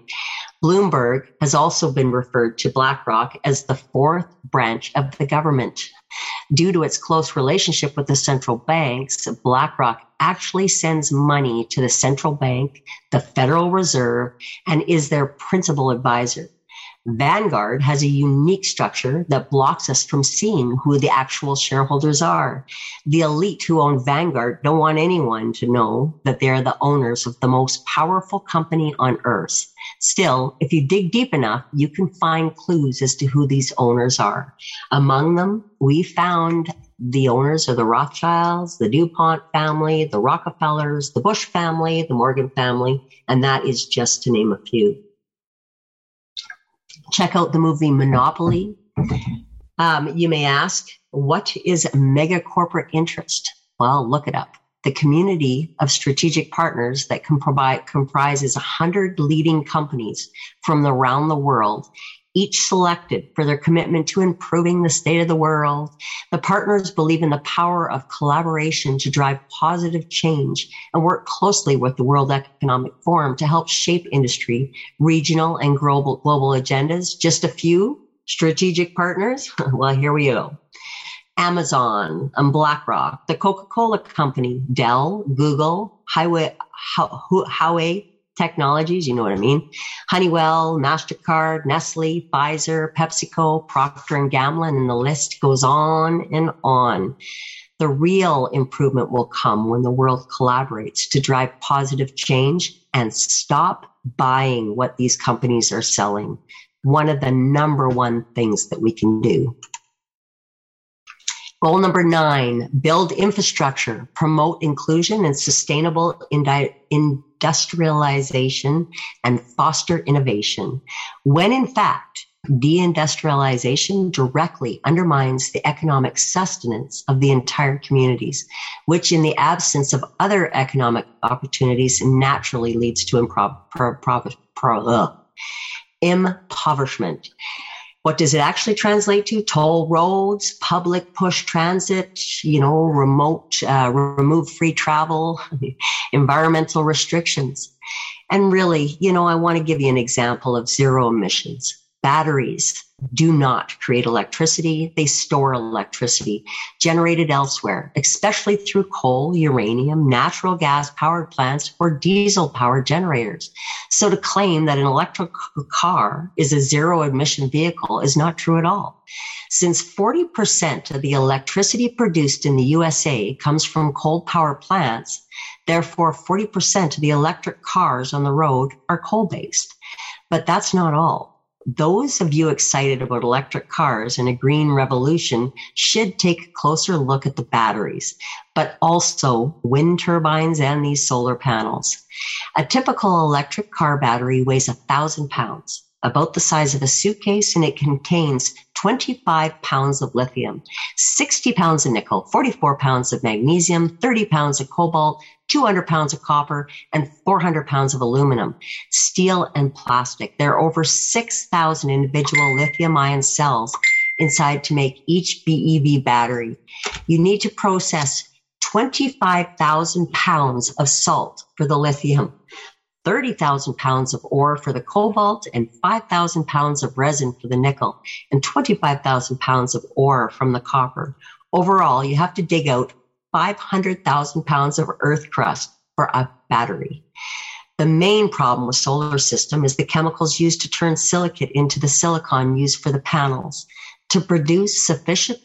Bloomberg has also been referred to BlackRock as the fourth branch of the government. Due to its close relationship with the central banks, BlackRock actually sends money to the central bank, the Federal Reserve, and is their principal advisor. Vanguard has a unique structure that blocks us from seeing who the actual shareholders are. The elite who own Vanguard don't want anyone to know that they are the owners of the most powerful company on earth. Still, if you dig deep enough, you can find clues as to who these owners are. Among them, we found the owners of the Rothschilds, the DuPont family, the Rockefellers, the Bush family, the Morgan family, and that is just to name a few check out the movie Monopoly. Um, you may ask, what is mega corporate interest? Well, look it up. The community of strategic partners that can provide comprises 100 leading companies from around the world each selected for their commitment to improving the state of the world. The partners believe in the power of collaboration to drive positive change and work closely with the World Economic Forum to help shape industry, regional and global, global agendas. Just a few strategic partners. well, here we go. Amazon and BlackRock, the Coca-Cola company, Dell, Google, Huawei, technologies, you know what I mean? Honeywell, MasterCard, Nestle, Pfizer, PepsiCo, Procter and Gamble, and the list goes on and on. The real improvement will come when the world collaborates to drive positive change and stop buying what these companies are selling. One of the number one things that we can do. Goal number nine, build infrastructure, promote inclusion and sustainable indi- industrialization and foster innovation. When in fact, deindustrialization directly undermines the economic sustenance of the entire communities, which in the absence of other economic opportunities naturally leads to improv- pro- pro- impoverishment. What does it actually translate to? Toll roads, public push transit, you know, remote, uh, remove free travel, environmental restrictions. And really, you know, I want to give you an example of zero emissions. Batteries do not create electricity. They store electricity generated elsewhere, especially through coal, uranium, natural gas powered plants, or diesel powered generators. So to claim that an electric car is a zero emission vehicle is not true at all. Since 40% of the electricity produced in the USA comes from coal power plants, therefore 40% of the electric cars on the road are coal based. But that's not all those of you excited about electric cars and a green revolution should take a closer look at the batteries, but also wind turbines and these solar panels. A typical electric car battery weighs a thousand pounds about the size of a suitcase and it contains 25 pounds of lithium, 60 pounds of nickel, 44 pounds of magnesium, 30 pounds of cobalt, 200 pounds of copper, and 400 pounds of aluminum, steel and plastic. There are over 6,000 individual lithium ion cells inside to make each BEV battery. You need to process 25,000 pounds of salt for the lithium. 30,000 pounds of ore for the cobalt and 5,000 pounds of resin for the nickel and 25,000 pounds of ore from the copper. Overall, you have to dig out 500,000 pounds of earth crust for a battery. The main problem with solar system is the chemicals used to turn silicate into the silicon used for the panels. To produce sufficient,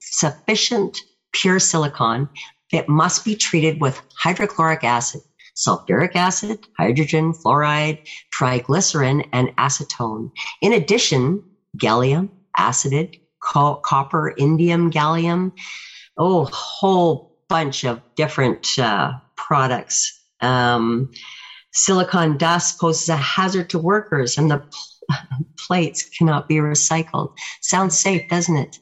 sufficient pure silicon, it must be treated with hydrochloric acid, sulfuric acid, hydrogen, fluoride, triglycerin, and acetone. In addition, gallium, acid, co- copper, indium, gallium, oh, whole bunch of different uh, products. Um, silicon dust poses a hazard to workers and the pl- plates cannot be recycled. Sounds safe, doesn't it?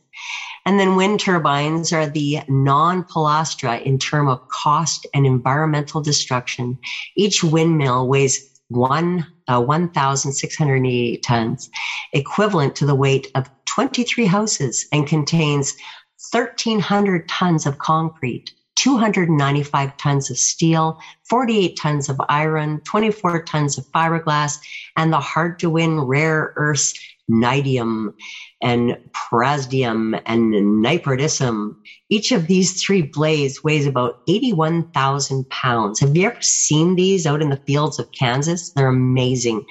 And then wind turbines are the non-pilastra in term of cost and environmental destruction. Each windmill weighs one, uh, 1,688 tons, equivalent to the weight of 23 houses and contains 1,300 tons of concrete, 295 tons of steel, 48 tons of iron, 24 tons of fiberglass, and the hard to win rare earths Neodymium and Praseodymium and Niprontium. Each of these three blades weighs about 81,000 pounds. Have you ever seen these out in the fields of Kansas? They're amazing.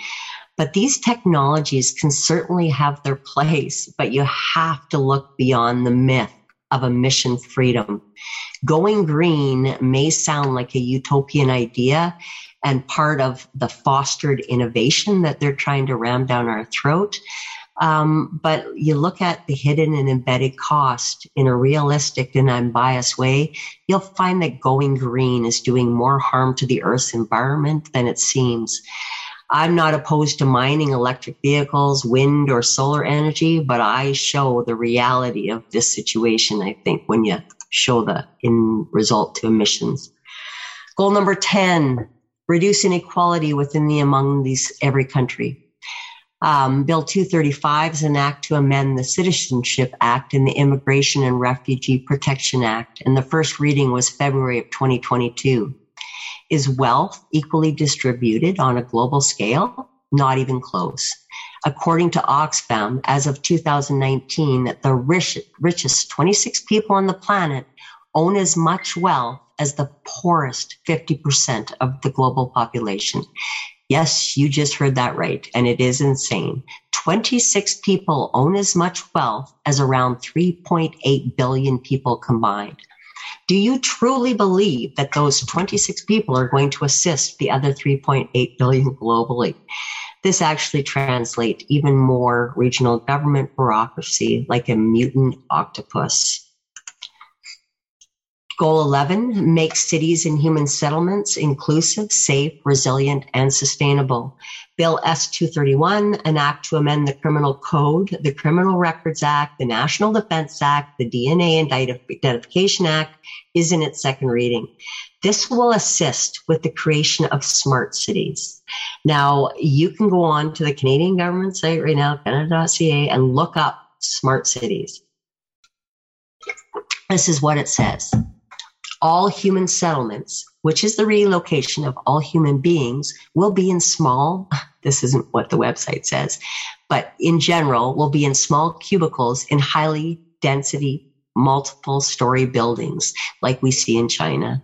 But these technologies can certainly have their place, but you have to look beyond the myth of emission freedom. Going green may sound like a utopian idea and part of the fostered innovation that they're trying to ram down our throat. Um, but you look at the hidden and embedded cost in a realistic and unbiased way, you'll find that going green is doing more harm to the Earth's environment than it seems. I'm not opposed to mining electric vehicles, wind or solar energy, but I show the reality of this situation, I think, when you show the in result to emissions. Goal number 10, reduce inequality within the among these every country. Um, Bill 235 is an act to amend the Citizenship Act and the Immigration and Refugee Protection Act, and the first reading was February of 2022. Is wealth equally distributed on a global scale? Not even close. According to Oxfam, as of 2019, the rich, richest 26 people on the planet own as much wealth as the poorest 50% of the global population. Yes, you just heard that right. And it is insane. 26 people own as much wealth as around 3.8 billion people combined. Do you truly believe that those 26 people are going to assist the other 3.8 billion globally? This actually translates even more regional government bureaucracy like a mutant octopus. Goal 11, make cities and human settlements inclusive, safe, resilient, and sustainable. Bill S-231, an act to amend the criminal code, the Criminal Records Act, the National Defense Act, the DNA Identification Act, is in its second reading. This will assist with the creation of smart cities. Now, you can go on to the Canadian government site right now, canada.ca, and look up smart cities. This is what it says all human settlements, which is the relocation of all human beings, will be in small, this isn't what the website says, but in general, will be in small cubicles in highly density, multiple story buildings like we see in China.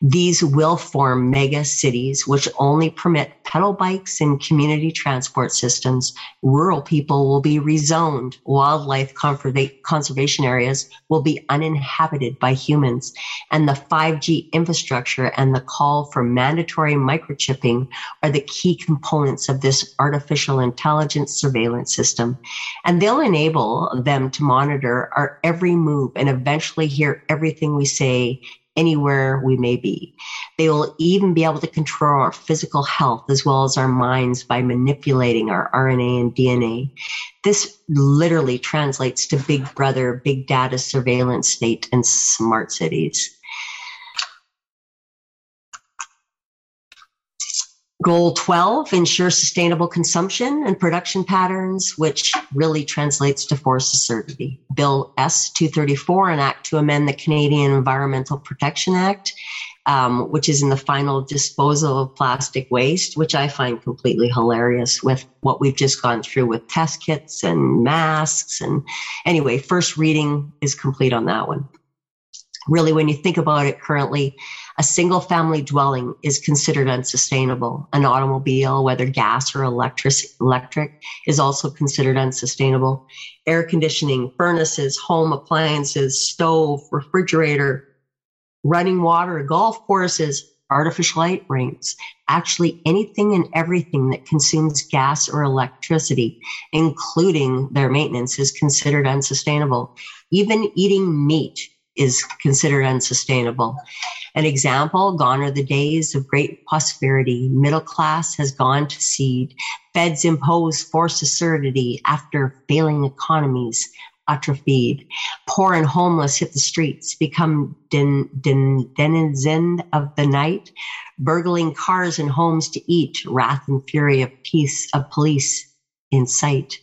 These will form mega cities, which only permit pedal bikes and community transport systems. Rural people will be rezoned. Wildlife conservation areas will be uninhabited by humans. And the 5G infrastructure and the call for mandatory microchipping are the key components of this artificial intelligence surveillance system. And they'll enable them to monitor our every move and eventually hear everything we say anywhere we may be. They will even be able to control our physical health as well as our minds by manipulating our RNA and DNA. This literally translates to big brother, big data surveillance state and smart cities. Goal 12, ensure sustainable consumption and production patterns, which really translates to forest certainty. Bill S 234, an act to amend the Canadian Environmental Protection Act, um, which is in the final disposal of plastic waste, which I find completely hilarious with what we've just gone through with test kits and masks. And anyway, first reading is complete on that one. Really, when you think about it currently, a single family dwelling is considered unsustainable. An automobile, whether gas or electric, electric is also considered unsustainable. Air conditioning, furnaces, home appliances, stove, refrigerator, running water, golf courses, artificial light rings, actually anything and everything that consumes gas or electricity, including their maintenance, is considered unsustainable. Even eating meat is considered unsustainable. An example, gone are the days of great prosperity. Middle class has gone to seed. Feds impose forced austerity after failing economies atrophied. Poor and homeless hit the streets, become den, den, denizen of the night, burgling cars and homes to eat, wrath and fury of peace of police in sight.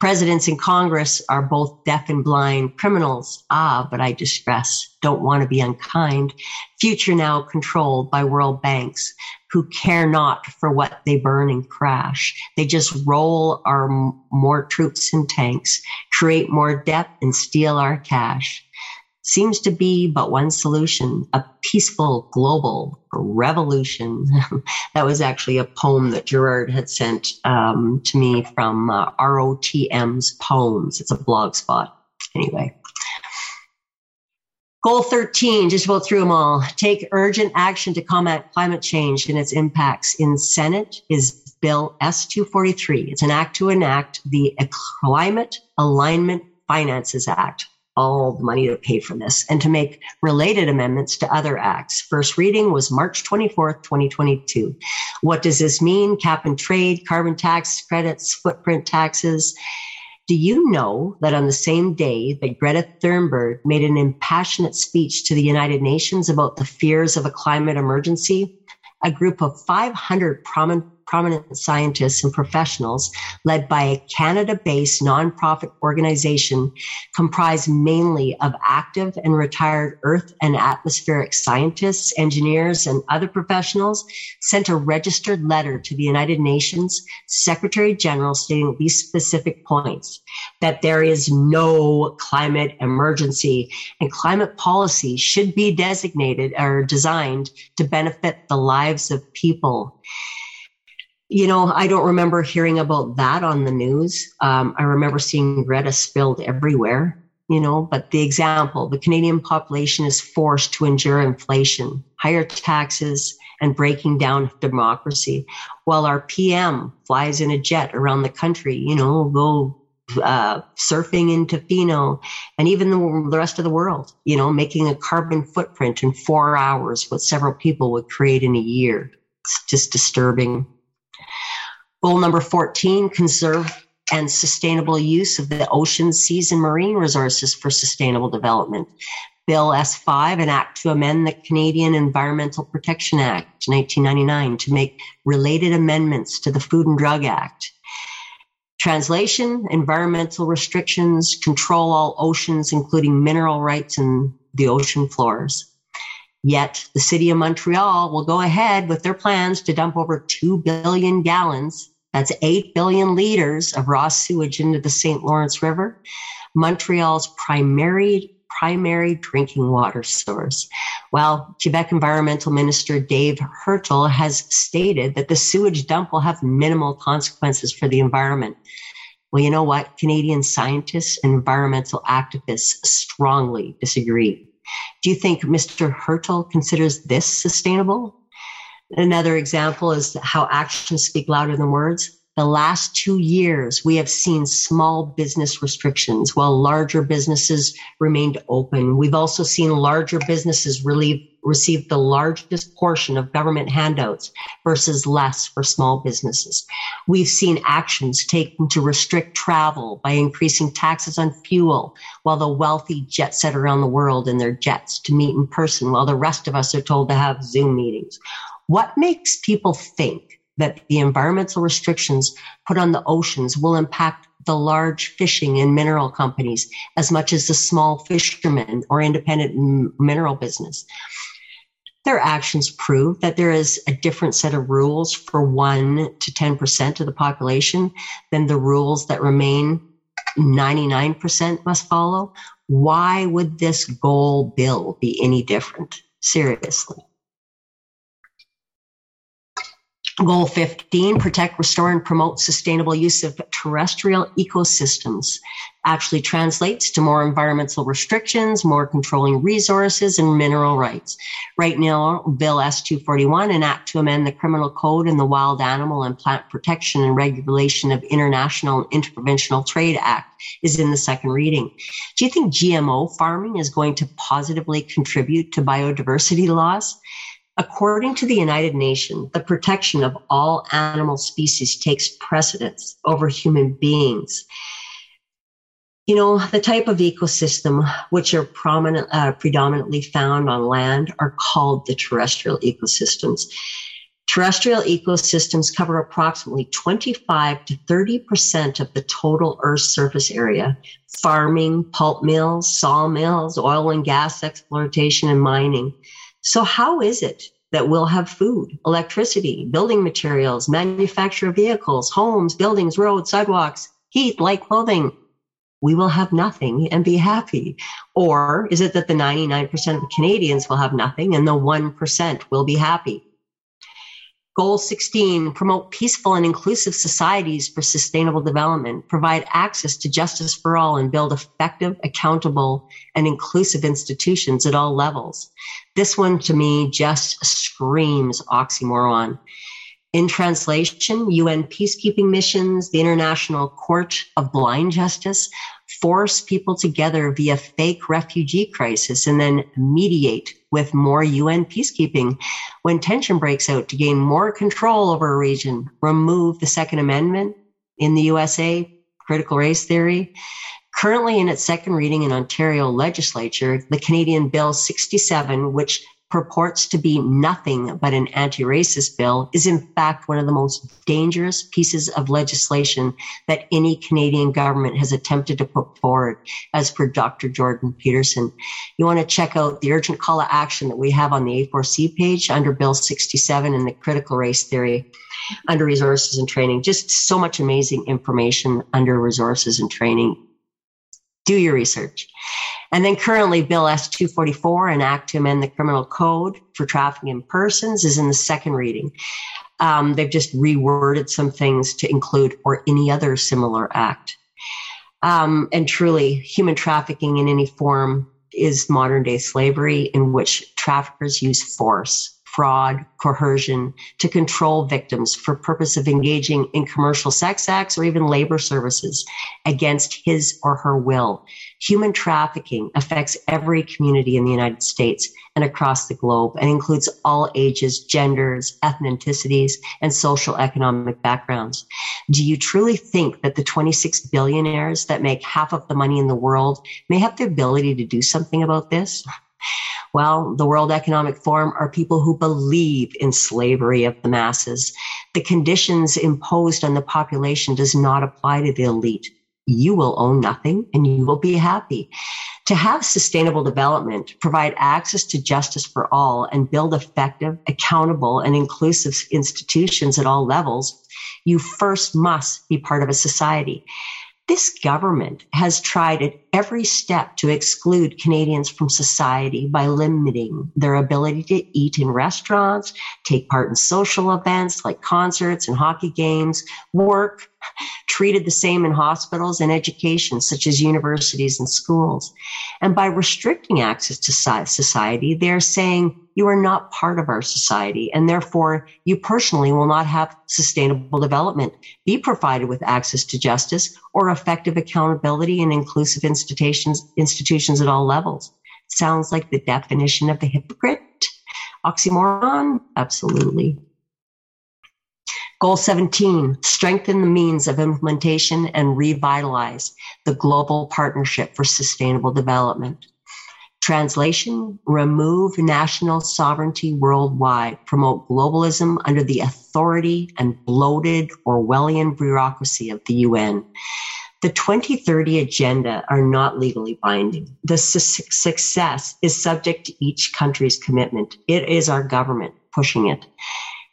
Presidents in Congress are both deaf and blind criminals. Ah, but I distress, don't want to be unkind. Future now controlled by world banks who care not for what they burn and crash. They just roll our more troops and tanks, create more debt and steal our cash seems to be but one solution a peaceful global revolution. that was actually a poem that Gerard had sent um, to me from uh, ROTM's Poems. It's a blog spot. Anyway. Goal 13, just go through them all. Take urgent action to combat climate change and its impacts. In Senate is Bill S243. It's an act to enact the Climate Alignment Finances Act all the money to pay for this and to make related amendments to other acts. First reading was March 24th, 2022. What does this mean? Cap and trade, carbon tax credits, footprint taxes. Do you know that on the same day that Greta Thunberg made an impassionate speech to the United Nations about the fears of a climate emergency, a group of 500 prominent prominent scientists and professionals led by a Canada based nonprofit organization comprised mainly of active and retired earth and atmospheric scientists, engineers, and other professionals sent a registered letter to the United Nations Secretary General stating these specific points that there is no climate emergency and climate policy should be designated or designed to benefit the lives of people you know, I don't remember hearing about that on the news. Um, I remember seeing Greta spilled everywhere, you know, but the example, the Canadian population is forced to endure inflation, higher taxes, and breaking down democracy while our PM flies in a jet around the country, you know, go uh, surfing in Tofino and even the, the rest of the world, you know, making a carbon footprint in four hours, what several people would create in a year. It's just disturbing. Goal number 14, conserve and sustainable use of the oceans, seas, and marine resources for sustainable development. Bill S5, an act to amend the Canadian Environmental Protection Act 1999 to make related amendments to the Food and Drug Act. Translation, environmental restrictions control all oceans, including mineral rights and the ocean floors. Yet the city of Montreal will go ahead with their plans to dump over 2 billion gallons, that's 8 billion liters of raw sewage into the St. Lawrence River. Montreal's primary primary drinking water source. While Quebec Environmental Minister Dave Heurtel has stated that the sewage dump will have minimal consequences for the environment. Well, you know what? Canadian scientists and environmental activists strongly disagree. Do you think Mr. Heurtel considers this sustainable? Another example is how actions speak louder than words. The last two years, we have seen small business restrictions while larger businesses remained open. We've also seen larger businesses relieve, receive the largest portion of government handouts versus less for small businesses. We've seen actions taken to restrict travel by increasing taxes on fuel while the wealthy jet set around the world in their jets to meet in person while the rest of us are told to have Zoom meetings. What makes people think that the environmental restrictions put on the oceans will impact the large fishing and mineral companies as much as the small fishermen or independent mineral business. Their actions prove that there is a different set of rules for 1 to 10% of the population than the rules that remain 99% must follow. Why would this goal bill be any different? Seriously. Goal 15, protect, restore, and promote sustainable use of terrestrial ecosystems actually translates to more environmental restrictions, more controlling resources, and mineral rights. Right now, Bill S-241, an act to amend the criminal code and the Wild Animal and Plant Protection and Regulation of International and Interprovincial Trade Act, is in the second reading. Do you think GMO farming is going to positively contribute to biodiversity loss? According to the United Nations, the protection of all animal species takes precedence over human beings. You know, the type of ecosystem which are prominent, uh, predominantly found on land are called the terrestrial ecosystems. Terrestrial ecosystems cover approximately 25 to 30% of the total Earth's surface area. Farming, pulp mills, sawmills, oil and gas exploitation, and mining. So how is it that we'll have food, electricity, building materials, manufacture vehicles, homes, buildings, roads, sidewalks, heat, light, clothing? We will have nothing and be happy. Or is it that the 99% of Canadians will have nothing and the 1% will be happy? Goal 16, promote peaceful and inclusive societies for sustainable development, provide access to justice for all, and build effective, accountable, and inclusive institutions at all levels. This one to me just screams oxymoron. In translation, UN peacekeeping missions, the International Court of Blind Justice force people together via fake refugee crisis and then mediate with more UN peacekeeping when tension breaks out to gain more control over a region, remove the Second Amendment in the USA, critical race theory. Currently in its second reading in Ontario legislature, the Canadian Bill 67, which purports to be nothing but an anti-racist bill is in fact one of the most dangerous pieces of legislation that any Canadian government has attempted to put forward, as per Dr. Jordan Peterson. You want to check out the urgent call to action that we have on the A4C page under Bill 67 and the critical race theory under resources and training. Just so much amazing information under resources and training. Do your research. And then currently Bill S-244, an act to amend the criminal code for trafficking in persons is in the second reading. Um, they've just reworded some things to include or any other similar act. Um, and truly, human trafficking in any form is modern day slavery in which traffickers use force fraud, coercion to control victims for purpose of engaging in commercial sex acts or even labor services against his or her will. Human trafficking affects every community in the United States and across the globe and includes all ages, genders, ethnicities, and social economic backgrounds. Do you truly think that the 26 billionaires that make half of the money in the world may have the ability to do something about this? Well, the World Economic Forum are people who believe in slavery of the masses. The conditions imposed on the population does not apply to the elite. You will own nothing and you will be happy. To have sustainable development, provide access to justice for all, and build effective, accountable, and inclusive institutions at all levels, you first must be part of a society. This government has tried at every step to exclude Canadians from society by limiting their ability to eat in restaurants, take part in social events like concerts and hockey games, work, treated the same in hospitals and education, such as universities and schools. And by restricting access to society, they're saying you are not part of our society, and therefore you personally will not have sustainable development, be provided with access to justice or effective accountability and inclusive institutions, institutions at all levels. Sounds like the definition of the hypocrite. Oxymoron? Absolutely. Goal 17, strengthen the means of implementation and revitalize the global partnership for sustainable development. Translation, remove national sovereignty worldwide, promote globalism under the authority and bloated Orwellian bureaucracy of the UN. The 2030 agenda are not legally binding. The su- success is subject to each country's commitment. It is our government pushing it.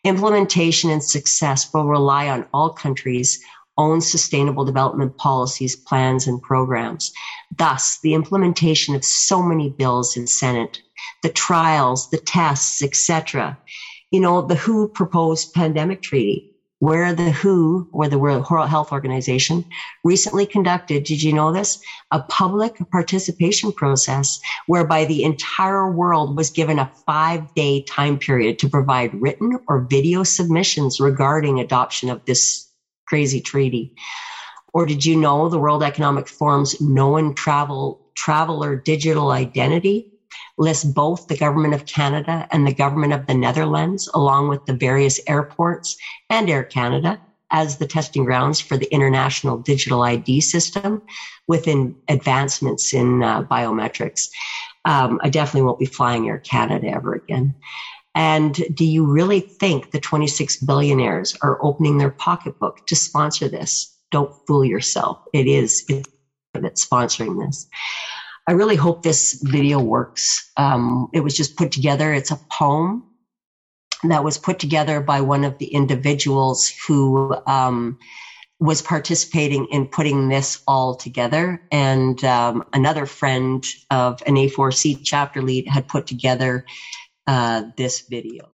Implementation and success will rely on all countries' own sustainable development policies, plans, and programs. Thus, the implementation of so many bills in Senate, the trials, the tests, etc. You know, the WHO proposed pandemic treaty where the WHO, or the World Health Organization, recently conducted, did you know this? A public participation process whereby the entire world was given a five day time period to provide written or video submissions regarding adoption of this crazy treaty. Or did you know the World Economic Forum's known travel, traveler digital identity lists both the government of Canada and the government of the Netherlands, along with the various airports and Air Canada as the testing grounds for the international digital ID system within advancements in uh, biometrics. Um, I definitely won't be flying Air Canada ever again. And do you really think the 26 billionaires are opening their pocketbook to sponsor this? Don't fool yourself. It is that's sponsoring this. I really hope this video works. Um, it was just put together. It's a poem that was put together by one of the individuals who um, was participating in putting this all together. And um, another friend of an A4C chapter lead had put together Uh, this video.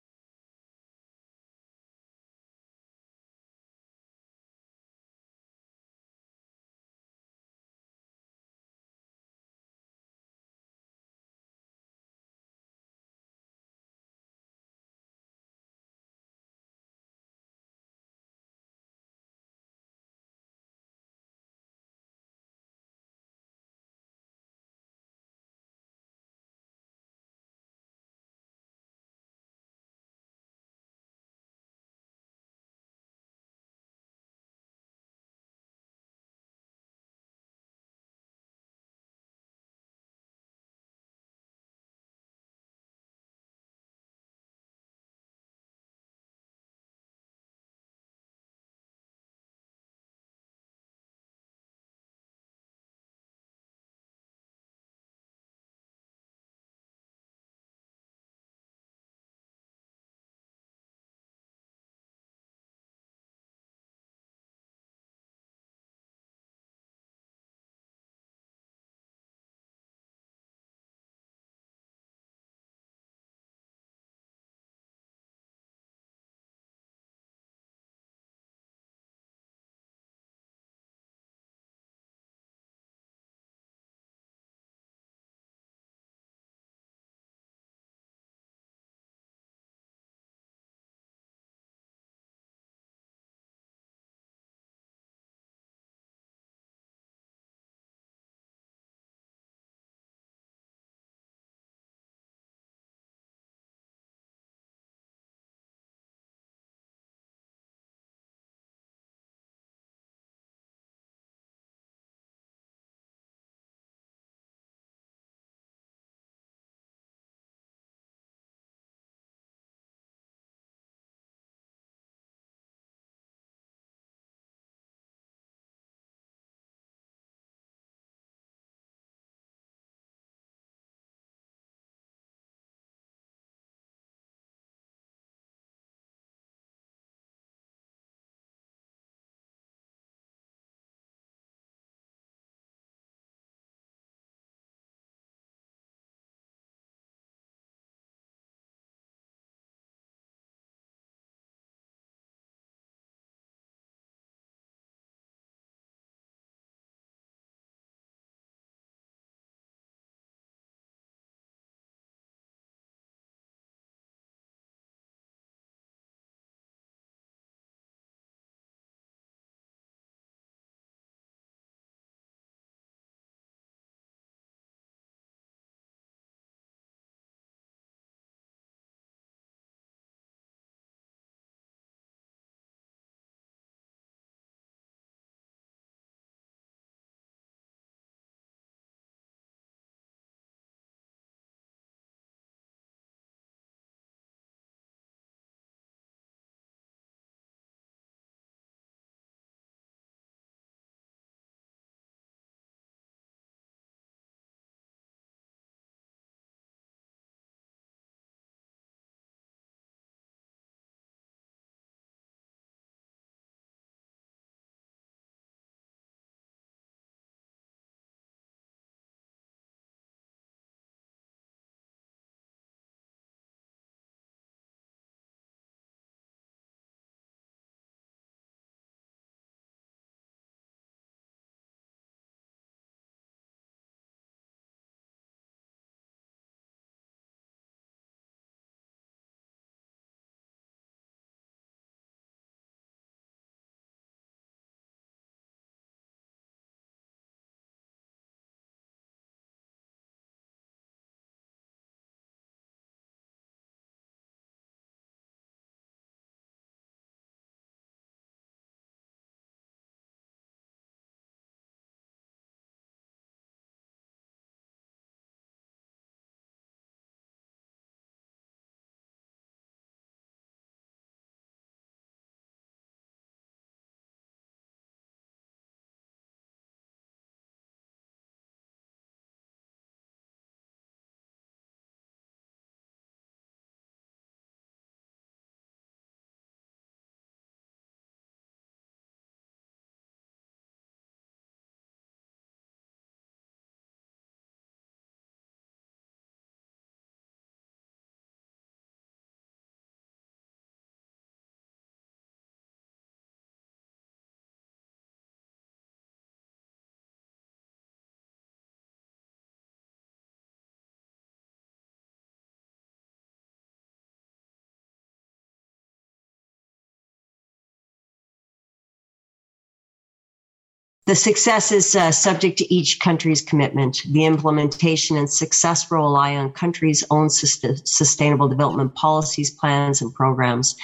The success is uh, subject to each country's commitment. The implementation and success rely on countries' own sustainable development policies, plans, and programs.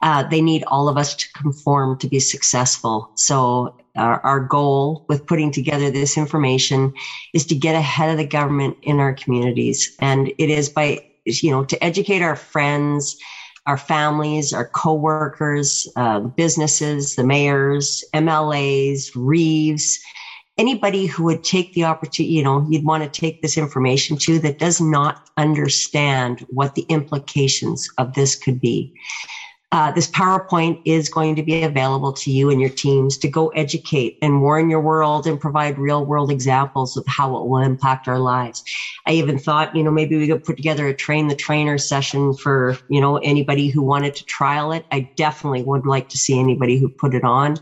Uh, they need all of us to conform to be successful. So our, our goal with putting together this information is to get ahead of the government in our communities. And it is by, you know, to educate our friends, our families, our coworkers, uh, businesses, the mayors, MLAs, Reeves, anybody who would take the opportunity, you know, you'd want to take this information to that does not understand what the implications of this could be. Uh, this PowerPoint is going to be available to you and your teams to go educate and warn your world and provide real world examples of how it will impact our lives. I even thought, you know, maybe we could put together a train the trainer session for, you know, anybody who wanted to trial it. I definitely would like to see anybody who put it on.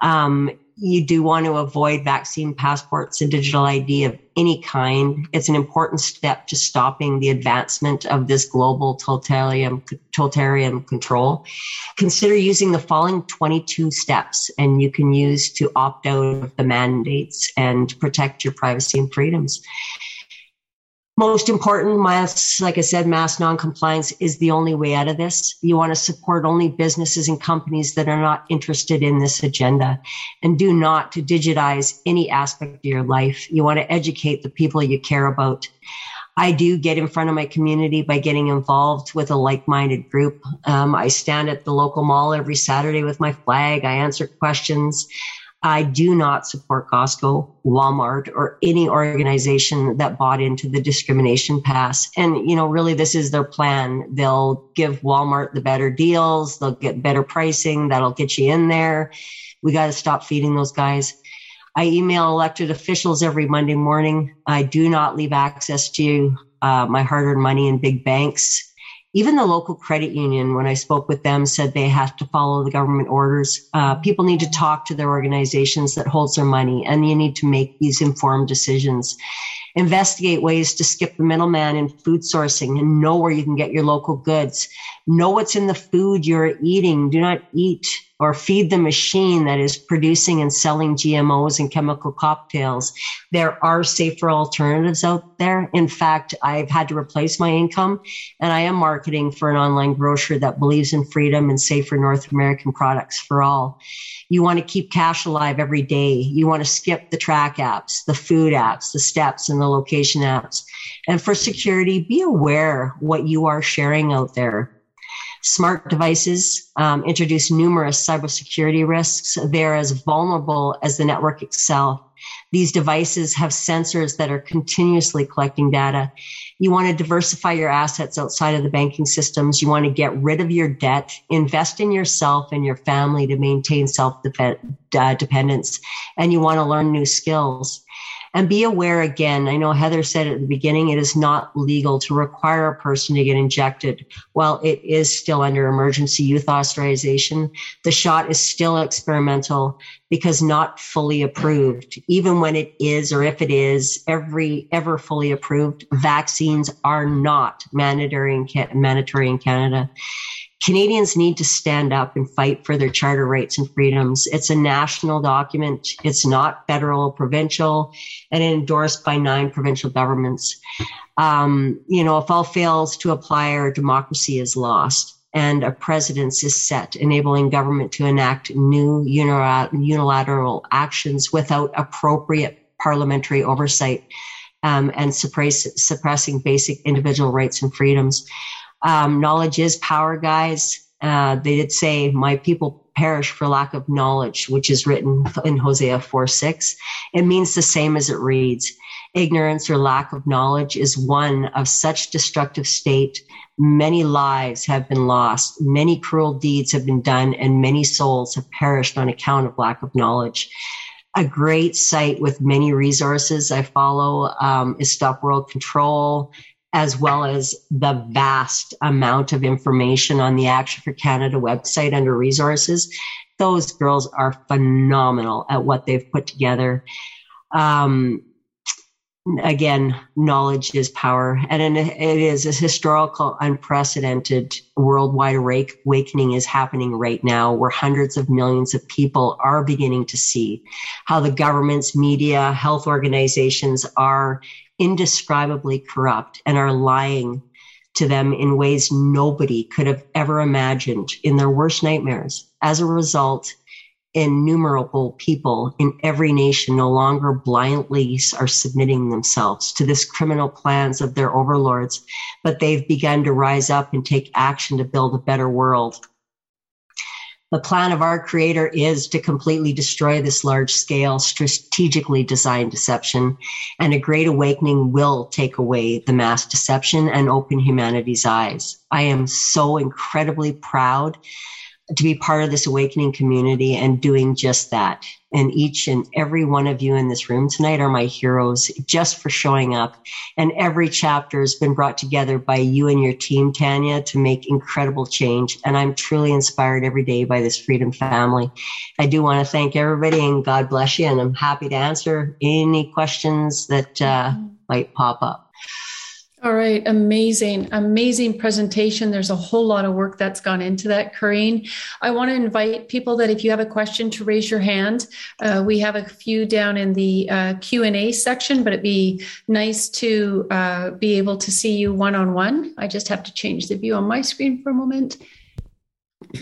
Um, you do want to avoid vaccine passports and digital ID any kind. It's an important step to stopping the advancement of this global totalitarian, totalitarian control. Consider using the following 22 steps and you can use to opt out of the mandates and protect your privacy and freedoms most important, mass, like I said, mass noncompliance is the only way out of this. You want to support only businesses and companies that are not interested in this agenda and do not to digitize any aspect of your life. You want to educate the people you care about. I do get in front of my community by getting involved with a like-minded group. Um, I stand at the local mall every Saturday with my flag. I answer questions. I do not support Costco, Walmart, or any organization that bought into the discrimination pass. And, you know, really this is their plan. They'll give Walmart the better deals. They'll get better pricing. That'll get you in there. We got to stop feeding those guys. I email elected officials every Monday morning. I do not leave access to uh, my hard earned money in big banks. Even the local credit union, when I spoke with them, said they have to follow the government orders. Uh, people need to talk to their organizations that holds their money, and you need to make these informed decisions. Investigate ways to skip the middleman in food sourcing and know where you can get your local goods. Know what's in the food you're eating. Do not eat or feed the machine that is producing and selling GMOs and chemical cocktails. There are safer alternatives out there. In fact, I've had to replace my income and I am marketing for an online grocer that believes in freedom and safer North American products for all. You want to keep cash alive every day. You want to skip the track apps, the food apps, the steps and the location apps. And for security, be aware what you are sharing out there Smart devices um, introduce numerous cybersecurity risks. They're as vulnerable as the network itself. These devices have sensors that are continuously collecting data. You want to diversify your assets outside of the banking systems. You want to get rid of your debt, invest in yourself and your family to maintain self uh, dependence, and you want to learn new skills. And be aware again, I know Heather said at the beginning, it is not legal to require a person to get injected. While it is still under emergency use authorization, the shot is still experimental because not fully approved. Even when it is, or if it is, every ever fully approved, vaccines are not mandatory in, mandatory in Canada. Canadians need to stand up and fight for their charter rights and freedoms. It's a national document. It's not federal, provincial, and endorsed by nine provincial governments. Um, you know, if all fails to apply, our democracy is lost and a precedence is set, enabling government to enact new unilateral actions without appropriate parliamentary oversight um, and suppress, suppressing basic individual rights and freedoms. Um, knowledge is power, guys. Uh, they did say, My people perish for lack of knowledge, which is written in Hosea 4 6. It means the same as it reads. Ignorance or lack of knowledge is one of such destructive state. Many lives have been lost, many cruel deeds have been done, and many souls have perished on account of lack of knowledge a great site with many resources I follow um, is Stop World Control as well as the vast amount of information on the Action for Canada website under resources. Those girls are phenomenal at what they've put together. Um, again, knowledge is power. And it is a historical, unprecedented worldwide awakening is happening right now where hundreds of millions of people are beginning to see how the governments, media, health organizations are indescribably corrupt and are lying to them in ways nobody could have ever imagined in their worst nightmares. As a result, innumerable people in every nation no longer blindly are submitting themselves to this criminal plans of their overlords, but they've begun to rise up and take action to build a better world. The plan of our creator is to completely destroy this large scale, strategically designed deception, and a great awakening will take away the mass deception and open humanity's eyes. I am so incredibly proud to be part of this awakening community and doing just that. And each and every one of you in this room tonight are my heroes just for showing up. And every chapter has been brought together by you and your team, Tanya, to make incredible change. And I'm truly inspired every day by this freedom family. I do want to thank everybody and God bless you. And I'm happy to answer any questions that uh, might pop up. All right, amazing, amazing presentation. There's a whole lot of work that's gone into that, Corinne. I want to invite people that if you have a question to raise your hand. Uh, we have a few down in the uh, Q and A section, but it'd be nice to uh, be able to see you one on one. I just have to change the view on my screen for a moment.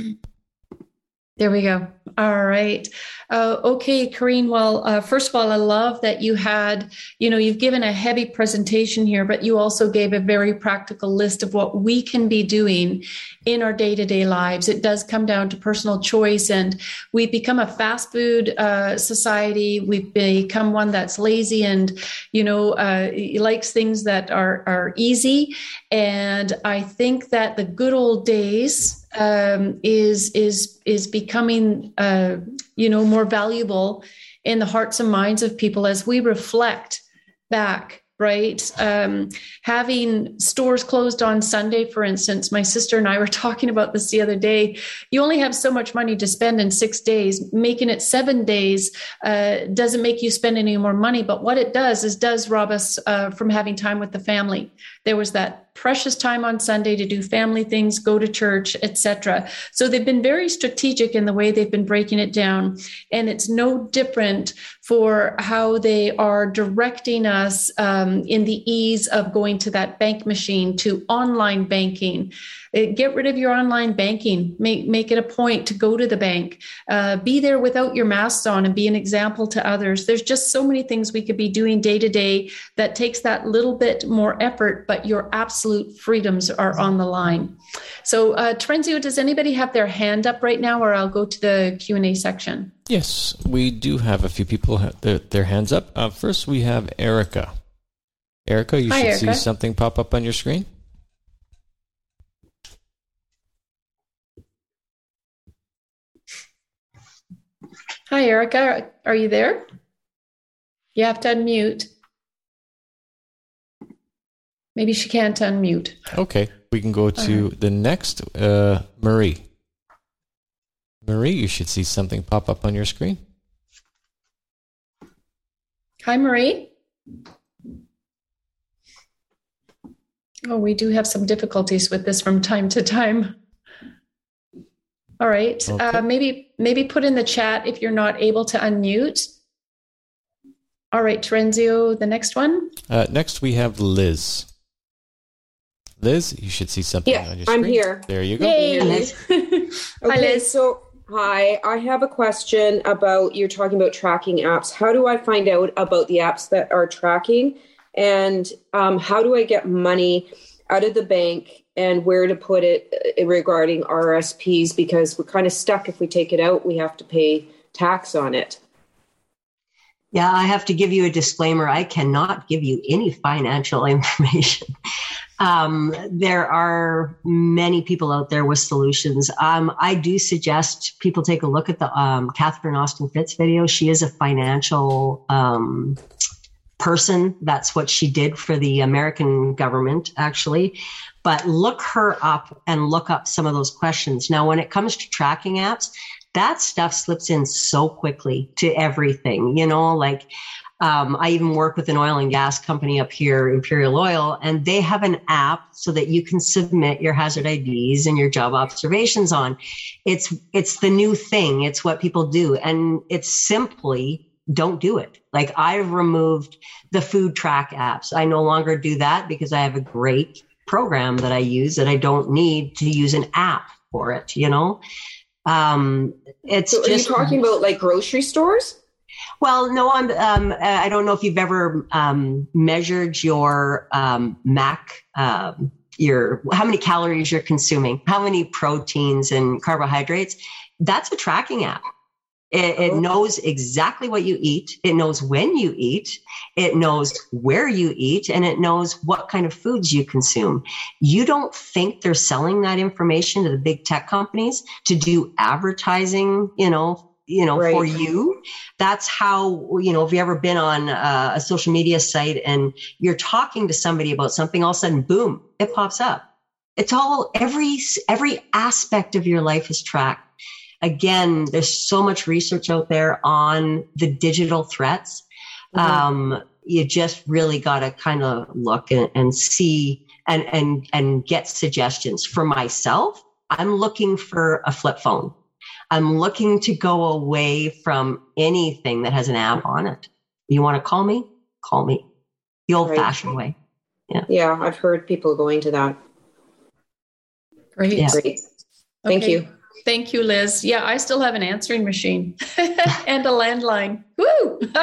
There we go. All right. Uh, okay, Corinne. Well, uh, first of all, I love that you had, you know, you've given a heavy presentation here, but you also gave a very practical list of what we can be doing in our day to day lives. It does come down to personal choice, and we've become a fast food uh, society. We've become one that's lazy and, you know, uh, likes things that are, are easy. And I think that the good old days, um, is is is becoming uh, you know more valuable in the hearts and minds of people as we reflect back right? Um, having stores closed on sunday for instance my sister and i were talking about this the other day. You only have so much money to spend in six days. Making it seven days uh, doesn't make you spend any more money but what it does is does rob us uh, from having time with the family. There was that precious time on Sunday to do family things, go to church, etc. So they've been very strategic in the way they've been breaking it down. And it's no different for how they are directing us um, in the ease of going to that bank machine to online banking. Uh, get rid of your online banking. Make make it a point to go to the bank. Uh, be there without your masks on and be an example to others. There's just so many things we could be doing day to day that takes that little bit more effort, but your absolute freedoms are on the line. So, uh, Terenzio, does anybody have their hand up right now, or I'll go to the Q and A section? Yes, we do have a few people their, their hands up. Uh, first, we have Erica. Erica, you Hi, should Erica. see something pop up on your screen. Hi, Erica. Are you there? You have to unmute. Maybe she can't unmute. Okay, we can go to right. the next uh, Marie. Marie, you should see something pop up on your screen. Hi, Marie. Oh, we do have some difficulties with this from time to time. All right. Okay. Uh, maybe maybe put in the chat if you're not able to unmute. All right, Terenzio, the next one. Uh, next, we have Liz. Liz, you should see something yeah, on your screen. I'm here. There you go. Hey, Liz. okay, hi, Liz. So, hi. I have a question about you're talking about tracking apps. How do I find out about the apps that are tracking? And um, how do I get money out of the bank and where to put it uh, regarding RSPs because we're kind of stuck. If we take it out, we have to pay tax on it. Yeah, I have to give you a disclaimer. I cannot give you any financial information. Um, there are many people out there with solutions. Um, I do suggest people take a look at the um, Catherine Austin Fitts video. She is a financial um, person. That's what she did for the American government, actually but look her up and look up some of those questions. Now, when it comes to tracking apps, that stuff slips in so quickly to everything, you know, like, um, I even work with an oil and gas company up here, Imperial Oil, and they have an app so that you can submit your hazard IDs and your job observations on. It's it's the new thing. It's what people do, and it's simply don't do it. Like I've removed the food track apps. I no longer do that because I have a great program that I use that I don't need to use an app for it, you know? Um, it's so just, are you talking about like grocery stores? Well, no, I'm, um, I don't know if you've ever um, measured your um, MAC, um, your how many calories you're consuming, how many proteins and carbohydrates. That's a tracking app. It, it, knows exactly what you eat. It knows when you eat. It knows where you eat and it knows what kind of foods you consume. You don't think they're selling that information to the big tech companies to do advertising, you know, you know, right. for you. That's how, you know, if you ever been on uh, a social media site and you're talking to somebody about something, all of a sudden, boom, it pops up. It's all every, every aspect of your life is tracked again, there's so much research out there on the digital threats. Mm-hmm. Um, you just really got to kind of look and, and see and, and, and get suggestions for myself. I'm looking for a flip phone. I'm looking to go away from anything that has an app on it. You want to call me? Call me. The old right. fashioned way. Yeah. Yeah. I've heard people going to that. Great. Yeah. Great. Thank okay. you. Thank you, Liz. Yeah, I still have an answering machine and a landline. Woo!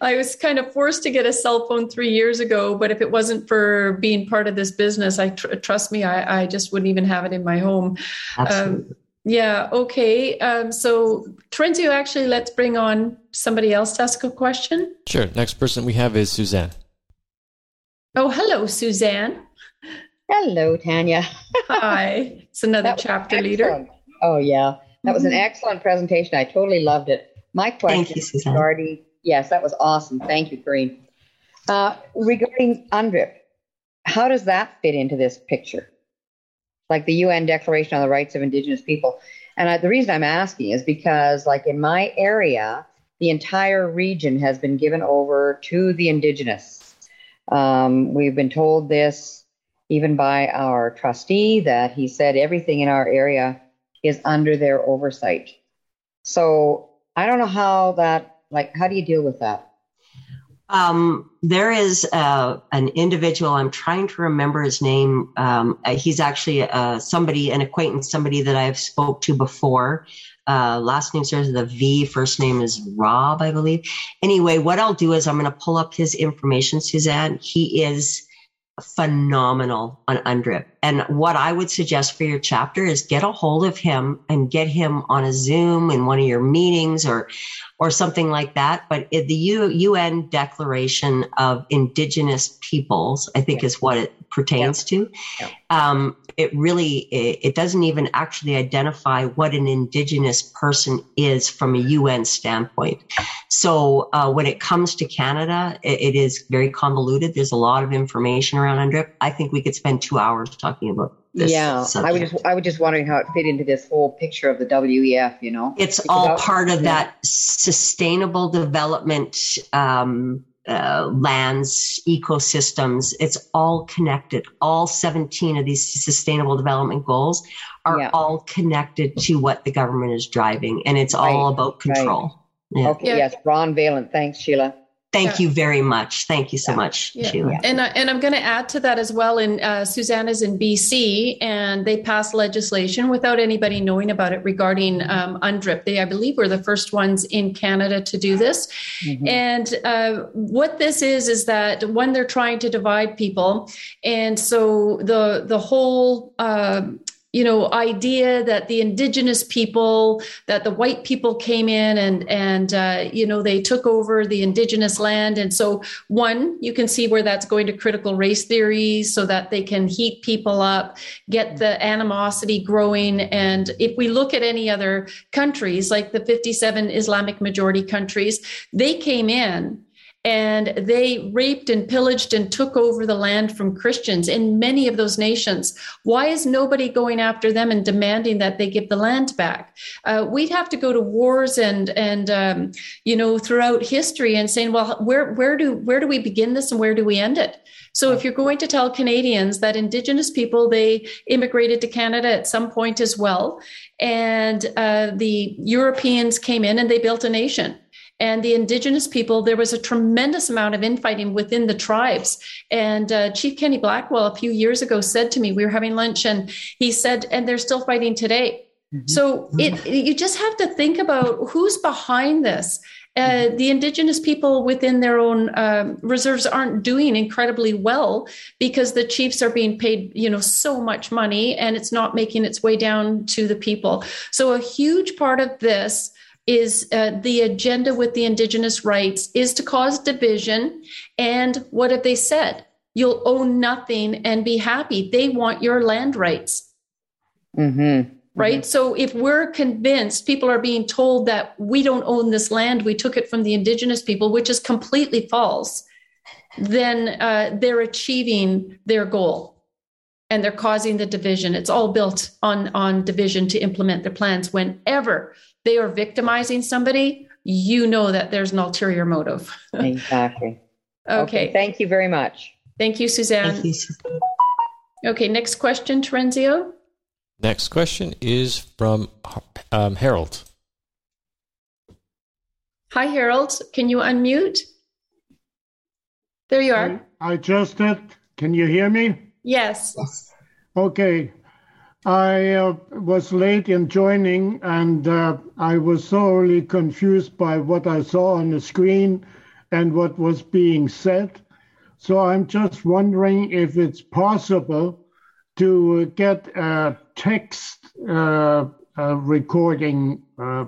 I was kind of forced to get a cell phone three years ago, but if it wasn't for being part of this business, I tr- trust me, I, I, just wouldn't even have it in my home. Absolutely. Um, yeah. Okay. Um, so, Terenzio, actually, let's bring on somebody else to ask a question. Sure. Next person we have is Suzanne. Oh, hello, Suzanne. Hello, Tanya. Hi. It's another chapter leader. Oh, yeah. That was an mm-hmm. excellent presentation. I totally loved it. My question, Thank you, Suzanne. regarding, yes, that was awesome. Thank you, Green. Uh, regarding UNDRIP, how does that fit into this picture? Like the UN Declaration on the Rights of Indigenous People. And I, the reason I'm asking is because, like in my area, the entire region has been given over to the Indigenous. Um, we've been told this even by our trustee, that he said everything in our area is under their oversight. So I don't know how that, like, how do you deal with that? Um, there is uh, an individual. I'm trying to remember his name. Um, uh, he's actually uh, somebody, an acquaintance, somebody that I've spoke to before. Uh, last name starts with a V. First name is Rob, I believe. Anyway, what I'll do is I'm going to pull up his information, Suzanne. He is phenomenal on UNDRIP. And what I would suggest for your chapter is get a hold of him and get him on a Zoom in one of your meetings or or something like that. But the UN Declaration of Indigenous Peoples, I think, is what it pertains to. Um, it really it, it, doesn't even actually identify what an indigenous person is from a UN standpoint. So uh, when it comes to Canada, it, it is very convoluted. There's a lot of information around UNDRIP. I think we could spend two hours talking about this yeah, subject. I was just I was just wondering how it fit into this whole picture of the WEF. You know, it's because all part of yeah. that sustainable development. Um, uh, lands, ecosystems, it's all connected. All 17 of these sustainable development goals are yeah. all connected to what the government is driving, and it's right. all about control. Right. Yeah. Okay, yes, Ron Valen. Thanks, Sheila. Thank yeah. you very much. Thank you so yeah. much, yeah. Sheila. And, I, and I'm going to add to that as well. In uh, Susanna's in BC, and they passed legislation without anybody knowing about it regarding um, UNDRIP. They, I believe, were the first ones in Canada to do this. Mm-hmm. And uh, what this is is that when they're trying to divide people, and so the the whole. Uh, you know idea that the indigenous people that the white people came in and and uh, you know they took over the indigenous land. And so one you can see where that's going to critical race theories so that they can heat people up get the animosity growing. And if we look at any other countries like the 57 islamic majority countries they came in and they raped and pillaged and took over the land from Christians in many of those nations. Why is nobody going after them and demanding that they give the land back? Uh, we'd have to go to wars and and um, you know throughout history and saying, well, where where do where do we begin this and where do we end it? So if you're going to tell Canadians that Indigenous people they immigrated to Canada at some point as well, and uh, the Europeans came in and they built a nation and the indigenous people, there was a tremendous amount of infighting within the tribes. And uh, Chief Kenny Blackwell, a few years ago, said to me, we were having lunch, and he said, and they're still fighting today. Mm-hmm. So it, you just have to think about who's behind this. Uh, the indigenous people within their own um, reserves aren't doing incredibly well because the chiefs are being paid you know so much money and it's not making its way down to the people so a huge part of this is uh, the agenda with the indigenous rights is to cause division. And what have they said? You'll own nothing and be happy. They want your land rights. Mm-hmm. Right. Mm-hmm. So if we're convinced people are being told that we don't own this land, we took it from the indigenous people, which is completely false, then uh, they're achieving their goal and they're causing the division. It's all built on, on division to implement their plans whenever they are victimizing somebody, you know that there's an ulterior motive. exactly. Okay. okay. Thank you very much. Thank you, Suzanne. Thank you. Okay, next question, Terenzio. Next question is from um, Harold. Hi, Harold. Can you unmute? There you are. I, I just did. Can you hear me? Yes. yes. Okay. I uh, was late in joining and uh, I was thoroughly confused by what I saw on the screen and what was being said. So I'm just wondering if it's possible to get a text uh, recording uh,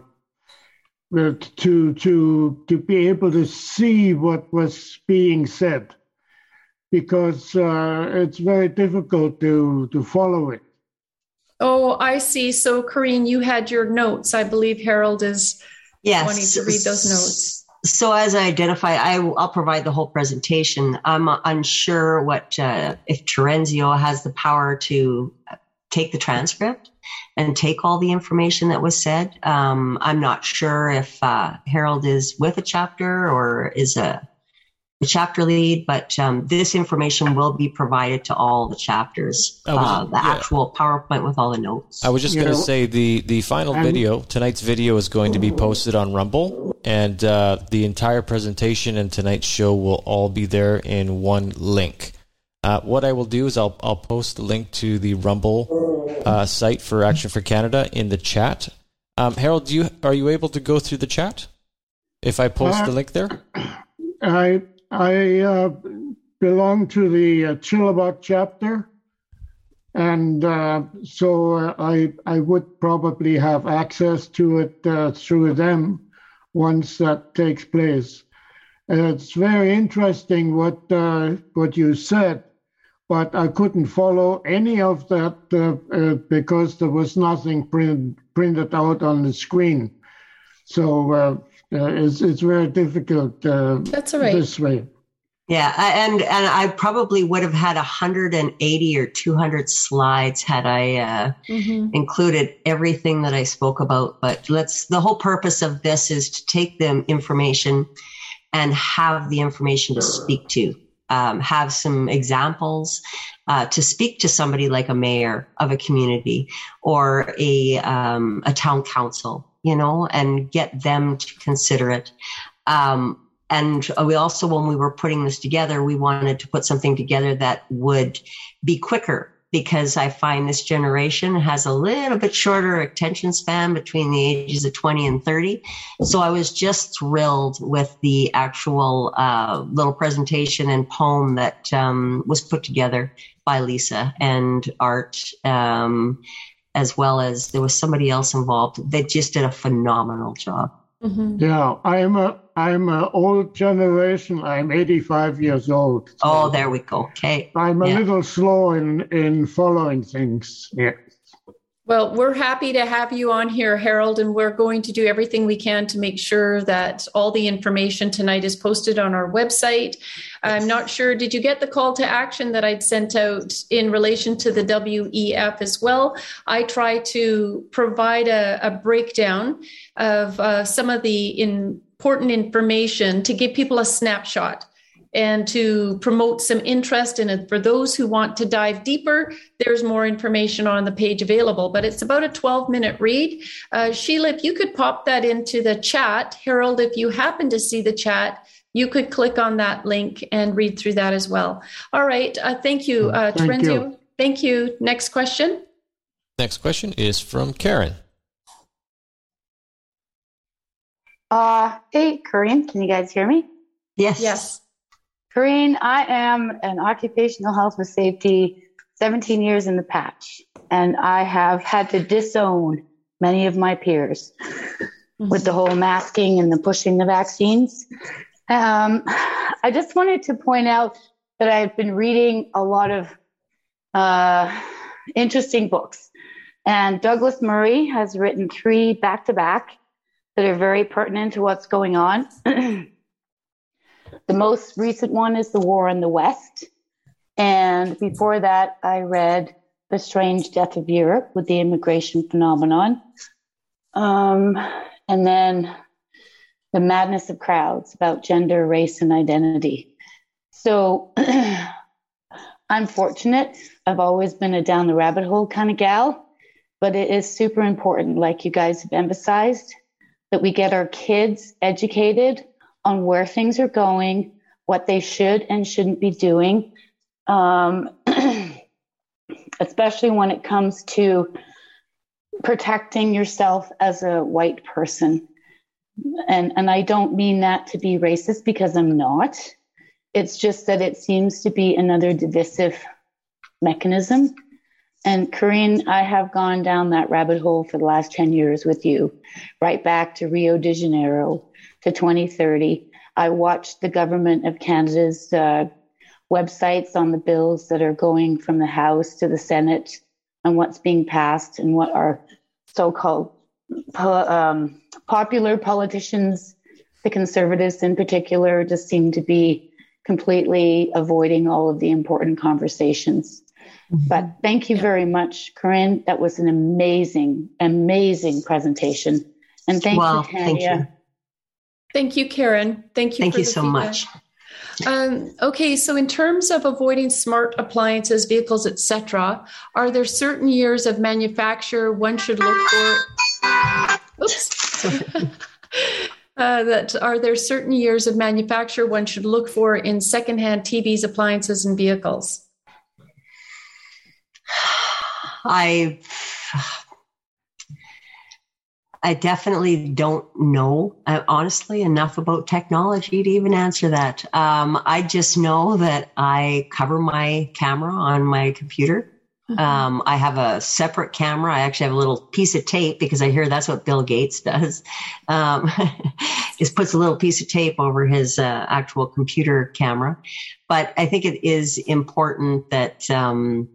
to to to be able to see what was being said because uh, it's very difficult to to follow it. Oh, I see. So, Corinne, you had your notes. I believe Harold is yes. wanting to read those notes. So, as I identify, I, will provide the whole presentation. I'm unsure what uh, if Terenzio has the power to take the transcript and take all the information that was said. Um, I'm not sure if uh, Harold is with a chapter or is a the chapter lead, but um, this information will be provided to all the chapters. Was, uh, the yeah. actual PowerPoint with all the notes. I was just going to say the the final video tonight's video is going to be posted on Rumble, and uh, the entire presentation and tonight's show will all be there in one link. Uh, what I will do is I'll I'll post the link to the Rumble uh, site for Action for Canada in the chat. Um, Harold, do you are you able to go through the chat? If I post the uh, link there, I I uh, belong to the uh, Chilliwack chapter, and uh, so uh, I I would probably have access to it uh, through them once that takes place. it's very interesting what uh, what you said, but I couldn't follow any of that because there was nothing printed printed out on the screen. So uh, it's it's very difficult. Uh, That's all right. This way. Yeah, and and I probably would have had 180 or 200 slides had I uh, mm-hmm. included everything that I spoke about. But let's. The whole purpose of this is to take the information and have the information to speak to. Um, have some examples uh, to speak to somebody like a mayor of a community or a um, a town council you know, and get them to consider it. Um, and we also, when we were putting this together, we wanted to put something together that would be quicker because I find this generation has a little bit shorter attention span between the ages of 20 and 30. So I was just thrilled with the actual uh, little presentation and poem that um, was put together by Lisa and Art. Um, as well as there was somebody else involved that just did a phenomenal job. Mm-hmm. Yeah, I'm a I'm an old generation. I'm 85 years old. So oh, there we go. Okay, I'm a yeah. little slow in in following things. Yeah. Well, we're happy to have you on here, Harold, and we're going to do everything we can to make sure that all the information tonight is posted on our website. I'm not sure, did you get the call to action that I'd sent out in relation to the WEF as well? I try to provide a, a breakdown of uh, some of the important information to give people a snapshot and to promote some interest in it. For those who want to dive deeper, there's more information on the page available, but it's about a 12 minute read. Uh, Sheila, if you could pop that into the chat, Harold, if you happen to see the chat, you could click on that link and read through that as well. All right. Uh, thank you, uh, thank Terenzio. You. Thank you. Next question. Next question is from Karen. Uh, hey, Corinne, can you guys hear me? Yes. Yes. Corinne, I am an occupational health and safety 17 years in the patch, and I have had to disown many of my peers mm-hmm. with the whole masking and the pushing the vaccines. Um, I just wanted to point out that I've been reading a lot of uh, interesting books, and Douglas Murray has written three back to back that are very pertinent to what's going on. The most recent one is The War in the West. And before that, I read The Strange Death of Europe with the immigration phenomenon. Um, and then The Madness of Crowds about gender, race, and identity. So I'm fortunate. I've always been a down the rabbit hole kind of gal, but it is super important, like you guys have emphasized, that we get our kids educated on where things are going, what they should and shouldn't be doing, um, especially when it comes to protecting yourself as a white person. And, and I don't mean that to be racist because I'm not. It's just that it seems to be another divisive mechanism. And Corinne, I have gone down that rabbit hole for the last 10 years with you, right back to Rio de Janeiro, to 2030. I watched the government of Canada's uh, websites on the bills that are going from the House to the Senate and what's being passed and what our so-called po- um, popular politicians, the conservatives in particular, just seem to be completely avoiding all of the important conversations. Mm-hmm. But thank you very much, Corinne. That was an amazing, amazing presentation. And thank well, you, Tanya. Thank you. Thank you, Karen. Thank you. Thank you so feedback. much. Um, okay, so in terms of avoiding smart appliances, vehicles, etc., are there certain years of manufacture one should look for? Oops. uh, that are there certain years of manufacture one should look for in secondhand TVs, appliances, and vehicles? I I definitely don't know, uh, honestly, enough about technology to even answer that. Um, I just know that I cover my camera on my computer. Mm-hmm. Um, I have a separate camera. I actually have a little piece of tape because I hear that's what Bill Gates does. Um, just puts a little piece of tape over his uh, actual computer camera. But I think it is important that um,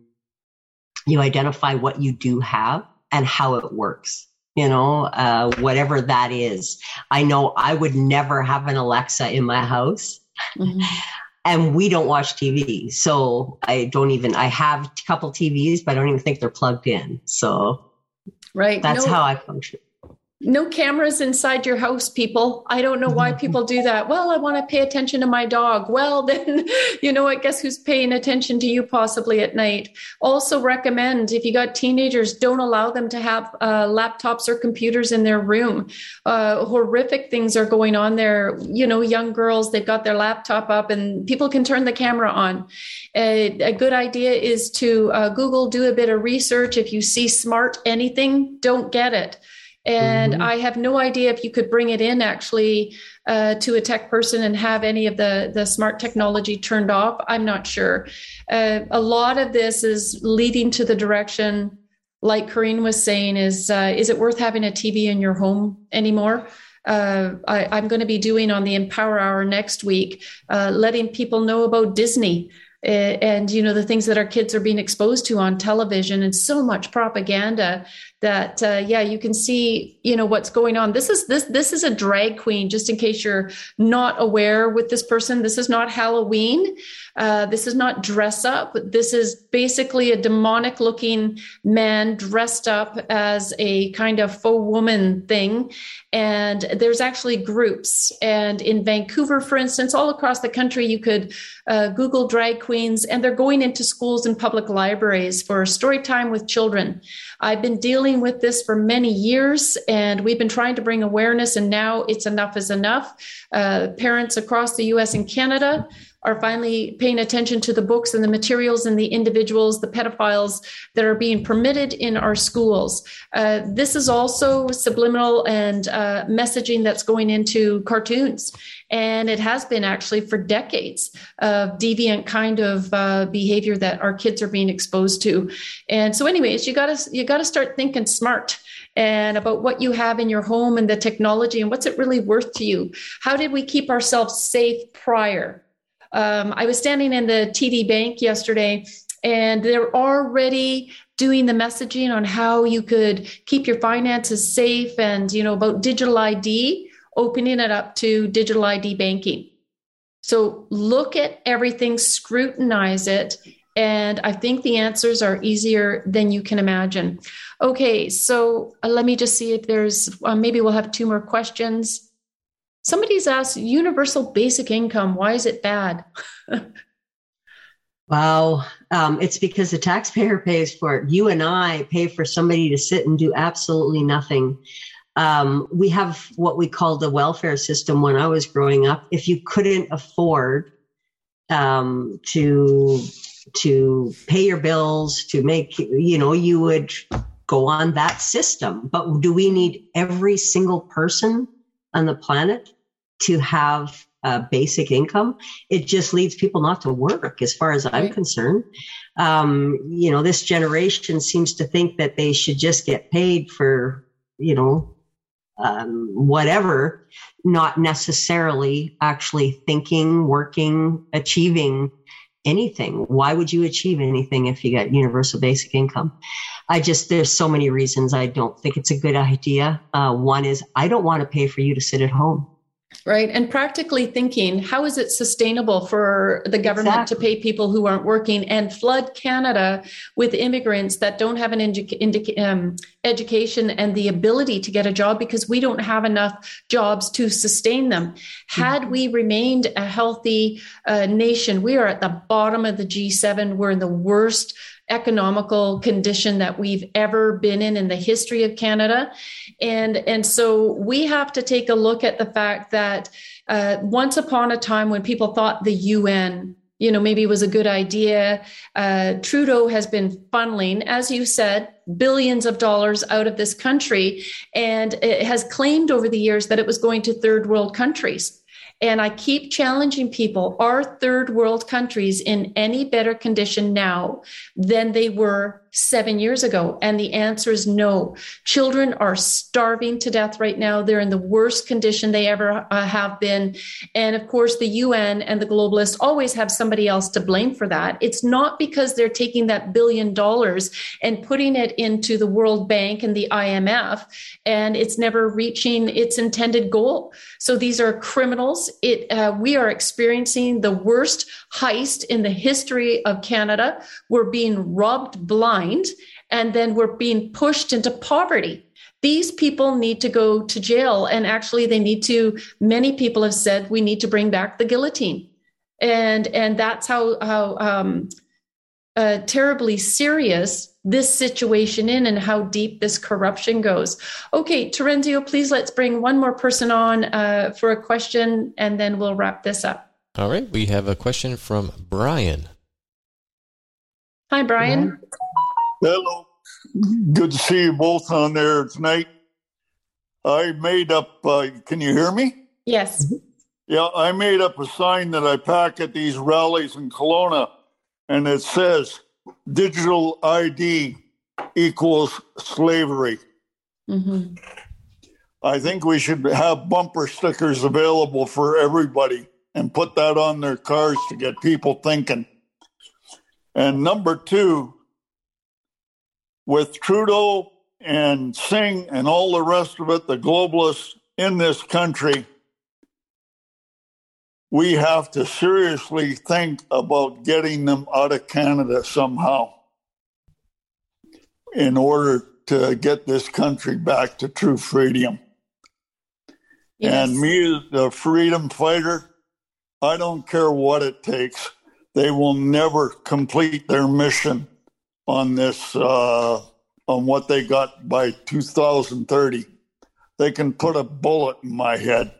you identify what you do have and how it works you know, uh, whatever that is. I know I would never have an Alexa in my house. Mm-hmm. And we don't watch TV. So I don't even, I have a couple TVs, but I don't even think they're plugged in. So right. that's no, how I function no cameras inside your house people. I don't know why people do that. Well i want to pay attention to my dog. Well then you know i guess who's paying attention to you possibly at night? Also recommend if you got teenagers don't allow them to have uh, laptops or computers in their room. Uh, horrific things are going on there. You know young girls they've got their laptop up and people can turn the camera on. A, a good idea is to uh, google do a bit of research. If you see smart anything don't get it and mm-hmm. I have no idea if you could bring it in actually uh, to a tech person and have any of the, the smart technology turned off. I'm not sure. Uh, a lot of this is leading to the direction, like Corinne was saying, is uh, is it worth having a TV in your home anymore? Uh, I, am going to be doing on the Empower Hour next week, uh, letting people know about Disney. And you know the things that our kids are being exposed to on television and so much propaganda that uh, yeah you can see you know what's going on. This is this this is a drag queen just in case you're not aware with this person. This is not halloween uh, this is not dress up. This is basically a demonic looking man dressed up as a kind of faux woman thing. And there's actually groups. And in vancouver for instance all across the country you could uh, google drag queens and they're going into schools and public libraries for story time with children. I've been dealing with this for many years, and we've been trying to bring awareness, and now it's enough is enough. Uh, parents across the US and Canada are finally paying attention to the books and the materials and the individuals, the pedophiles that are being permitted in our schools. Uh, this is also subliminal and uh, messaging that's going into cartoons. And it has been actually for decades of deviant kind of uh, behavior that our kids are being exposed to. And so, anyways, you gotta you gotta start thinking smart and about what you have in your home and the technology and what's it really worth to you. How did we keep ourselves safe prior? Um, I was standing in the TD Bank yesterday, and they're already doing the messaging on how you could keep your finances safe and you know about digital ID, opening it up to digital ID banking. So look at everything, scrutinize it, and I think the answers are easier than you can imagine. Okay, so uh, let me just see if there's uh, maybe we'll have two more questions. Somebody's asked universal basic income. Why is it bad? wow. Um, it's because the taxpayer pays for it. You and I pay for somebody to sit and do absolutely nothing. Um, we have what we called the welfare system when I was growing up. If you couldn't afford um, to to pay your bills, to make you know, you would go on that system. But do we need every single person on the planet to have a basic income. It just leads people not to work, as far as I'm right. concerned. Um, you know, this generation seems to think that they should just get paid for, you know, um, whatever, not necessarily actually thinking, working, achieving anything. Why would you achieve anything if you got universal basic income? I just, there's so many reasons I don't think it's a good idea. Uh, one is I don't want to pay for you to sit at home. Right. And practically thinking, how is it sustainable for the government exactly. to pay people who aren't working and flood Canada with immigrants that don't have an um, education and the ability to get a job because we don't have enough jobs to sustain them? Had mm-hmm. we remained a healthy uh, nation, we are at the bottom of the G7. We're in the worst economical condition that we've ever been in in the history of Canada. And, and so we have to take a look at the fact that uh, once upon a time when people thought the UN you know, maybe was a good idea. Uh, Trudeau has been funneling, as you said, billions of dollars out of this country, and it has claimed over the years that it was going to third world countries. And I keep challenging people are third world countries in any better condition now than they were seven years ago? And the answer is no. Children are starving to death right now. They're in the worst condition they ever uh, have been. And of course, the UN and the globalists always have somebody else to blame for that. It's not because they're taking that billion dollars and putting it into the World Bank and the IMF, and it's never reaching its intended goal. So these are criminals. It uh, we are experiencing the worst heist in the history of Canada. We're being robbed blind and then we're being pushed into poverty. These people need to go to jail. And actually, they need to, many people have said we need to bring back the guillotine. And, and that's how, how um, uh, terribly serious this situation in and how deep this corruption goes. Okay, Terenzio, please let's bring one more person on uh, for a question and then we'll wrap this up. All right, we have a question from Brian. Hi, Brian. Hello. Good to see you both on there tonight. I made up, uh, can you hear me? Yes. Yeah, I made up a sign that I pack at these rallies in Kelowna, and it says digital ID equals slavery. Mm-hmm. I think we should have bumper stickers available for everybody and put that on their cars to get people thinking. And number two, with Trudeau and Singh and all the rest of it, the globalists in this country, we have to seriously think about getting them out of Canada somehow in order to get this country back to true freedom. Yes. And me, the freedom fighter, I don't care what it takes. They will never complete their mission on this, uh, on what they got by 2030. They can put a bullet in my head.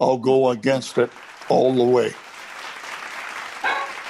I'll go against it all the way.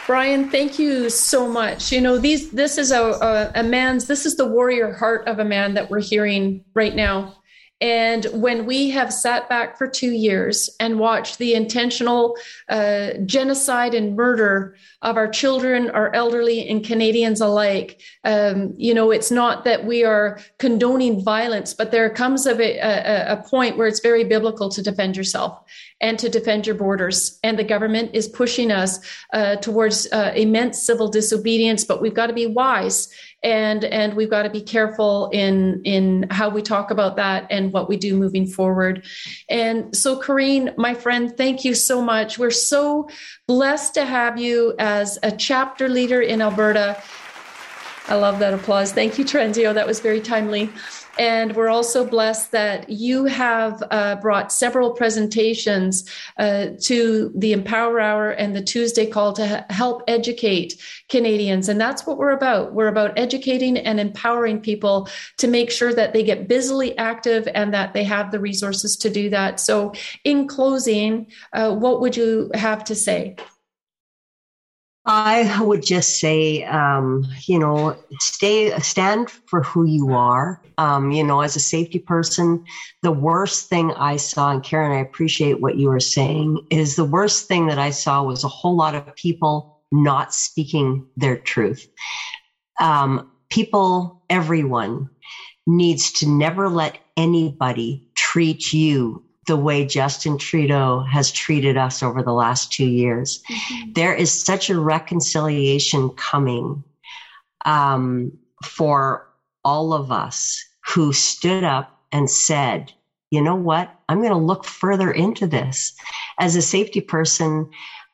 Brian, thank you so much. You know, these this is a, a, a man's this is the warrior heart of a man that we're hearing right now. And when we have sat back for two years and watched the intentional uh, genocide and murder of our children, our elderly, and Canadians alike, um, you know, it's not that we are condoning violence, but there comes a, a, a point where it's very biblical to defend yourself and to defend your borders. And the government is pushing us uh, towards uh, immense civil disobedience, but we've got to be wise and and we've got to be careful in in how we talk about that and what we do moving forward. And so, Corinne, my friend, thank you so much. We're so blessed to have you as a chapter leader in Alberta. I love that applause. Thank you, Trenzio. That was very timely. And we're also blessed that you have uh, brought several presentations uh, to the Empower Hour and the Tuesday call to help educate Canadians. And that's what we're about. We're about educating and empowering people to make sure that they get busily active and that they have the resources to do that. So, in closing, uh, what would you have to say? I would just say, um, you know, stay, stand for who you are. Um, you know, as a safety person, the worst thing I saw, and Karen, I appreciate what you were saying, is the worst thing that I saw was a whole lot of people not speaking their truth. Um, people, everyone needs to never let anybody treat you the way Justin Trudeau has treated us over the last two years. Mm-hmm. There is such a reconciliation coming um, for all of us who stood up and said, you know what? I'm going to look further into this. As a safety person,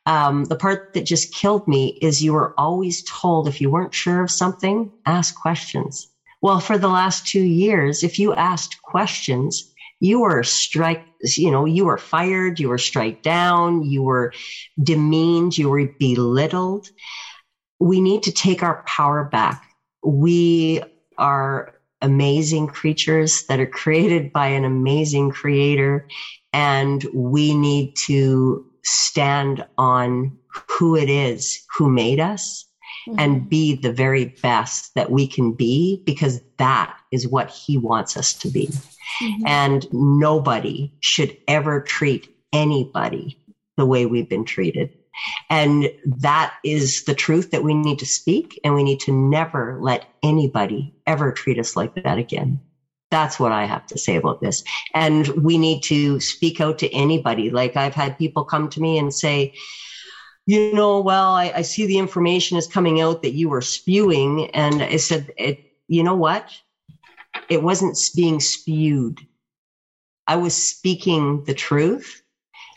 um, the part that just killed me is you were always told if you weren't sure of something, ask questions. Well, for the last two years, if you asked questions, you were strike, you know, you were fired, you were strike down, you were demeaned, you were belittled. We need to take our power back. We are amazing creatures that are created by an amazing creator. And we need to stand on who it is who made us mm-hmm. and be the very best that we can be because that is what he wants us to be. Mm-hmm. And nobody should ever treat anybody the way we've been treated. And that is the truth that we need to speak. And we need to never let anybody ever treat us like that again. That's what I have to say about this. And we need to speak out to anybody. Like I've had people come to me and say, you know, well, I, I see the information is coming out that you were spewing. And I said, you know what? It wasn't being spewed. I was speaking the truth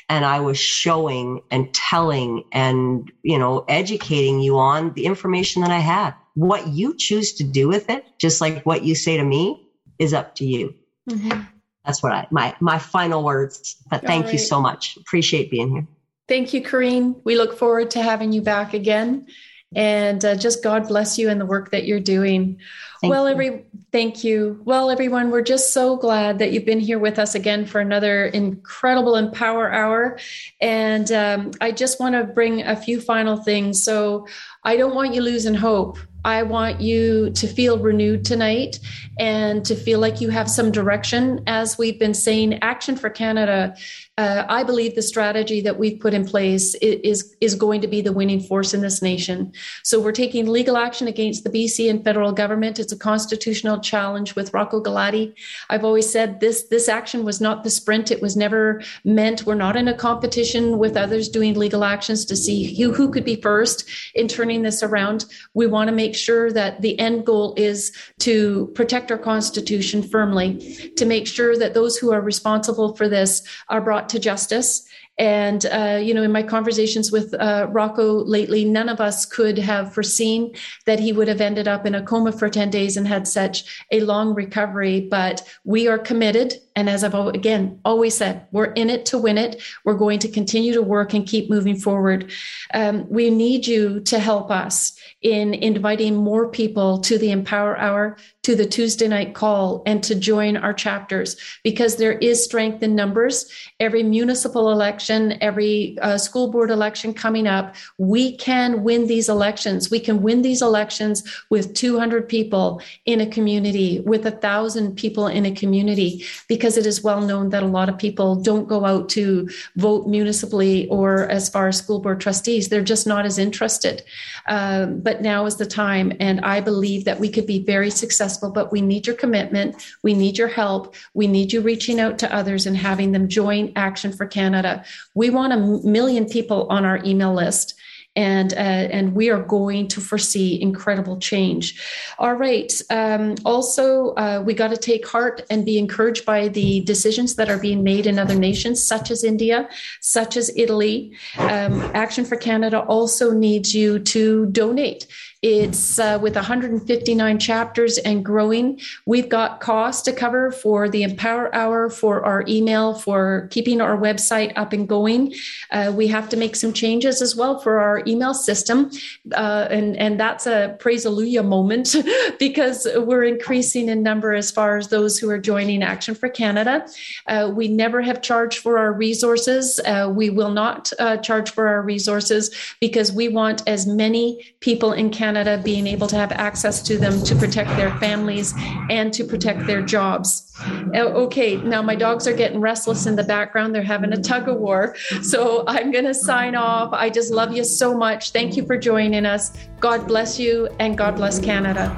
and I was showing and telling and, you know, educating you on the information that I had. What you choose to do with it, just like what you say to me, is up to you. Mm-hmm. That's what I, my, my final words. But thank right. you so much. Appreciate being here. Thank you, Corinne. We look forward to having you back again. And uh, just God bless you and the work that you're doing. Thank well, you. every thank you. Well, everyone, we're just so glad that you've been here with us again for another incredible Empower Hour. And um, I just want to bring a few final things. So I don't want you losing hope. I want you to feel renewed tonight and to feel like you have some direction. As we've been saying, Action for Canada uh, I believe the strategy that we've put in place is, is going to be the winning force in this nation. So we're taking legal action against the BC and federal government. It's a constitutional challenge with Rocco Galati. I've always said this this action was not the sprint. It was never meant. We're not in a competition with others doing legal actions to see who, who could be first in turning this around. We want to make sure that the end goal is to protect our constitution firmly, to make sure that those who are responsible for this are brought to justice. And, uh, you know, in my conversations with uh, Rocco lately, none of us could have foreseen that he would have ended up in a coma for 10 days and had such a long recovery. But we are committed. And as I've again always said, we're in it to win it. We're going to continue to work and keep moving forward. Um, we need you to help us in inviting more people to the Empower Hour, to the Tuesday night call, and to join our chapters because there is strength in numbers. Every municipal election, every uh, school board election coming up, we can win these elections. We can win these elections with 200 people in a community, with a thousand people in a community, because it is well known that a lot of people don't go out to vote municipally or as far as school board trustees. They're just not as interested. Um, but now is the time. And I believe that we could be very successful, but we need your commitment. We need your help. We need you reaching out to others and having them join Action for Canada. We want a million people on our email list and uh, and we are going to foresee incredible change. All right. Um, also, uh, we got to take heart and be encouraged by the decisions that are being made in other nations, such as India, such as Italy. Um, Action for Canada also needs you to donate. It's uh, with 159 chapters and growing. We've got costs to cover for the Empower Hour, for our email, for keeping our website up and going. Uh, we have to make some changes as well for our email system. Uh, and, and that's a praise alleluia moment because we're increasing in number as far as those who are joining Action for Canada. Uh, we never have charged for our resources. Uh, we will not uh, charge for our resources because we want as many people in Canada Canada being able to have access to them to protect their families and to protect their jobs. Oh, okay, now my dogs are getting restless in the background. They're having a tug of war. So I'm going to sign off. I just love you so much. Thank you for joining us. God bless you and God bless Canada.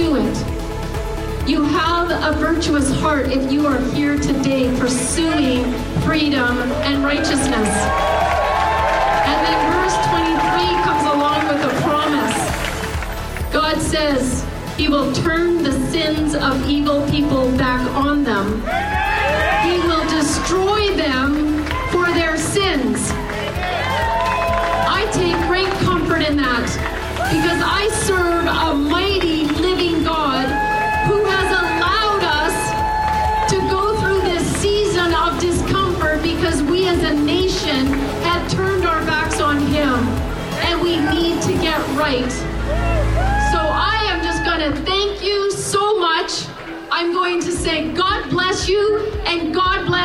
Pursue it. You have a virtuous heart if you are here today pursuing freedom and righteousness. And then verse 23 comes along with a promise. God says he will turn the sins of evil people back on them. He will destroy them for their sins. I take great comfort in that because I serve right. So I am just going to thank you so much. I'm going to say God bless you and God bless.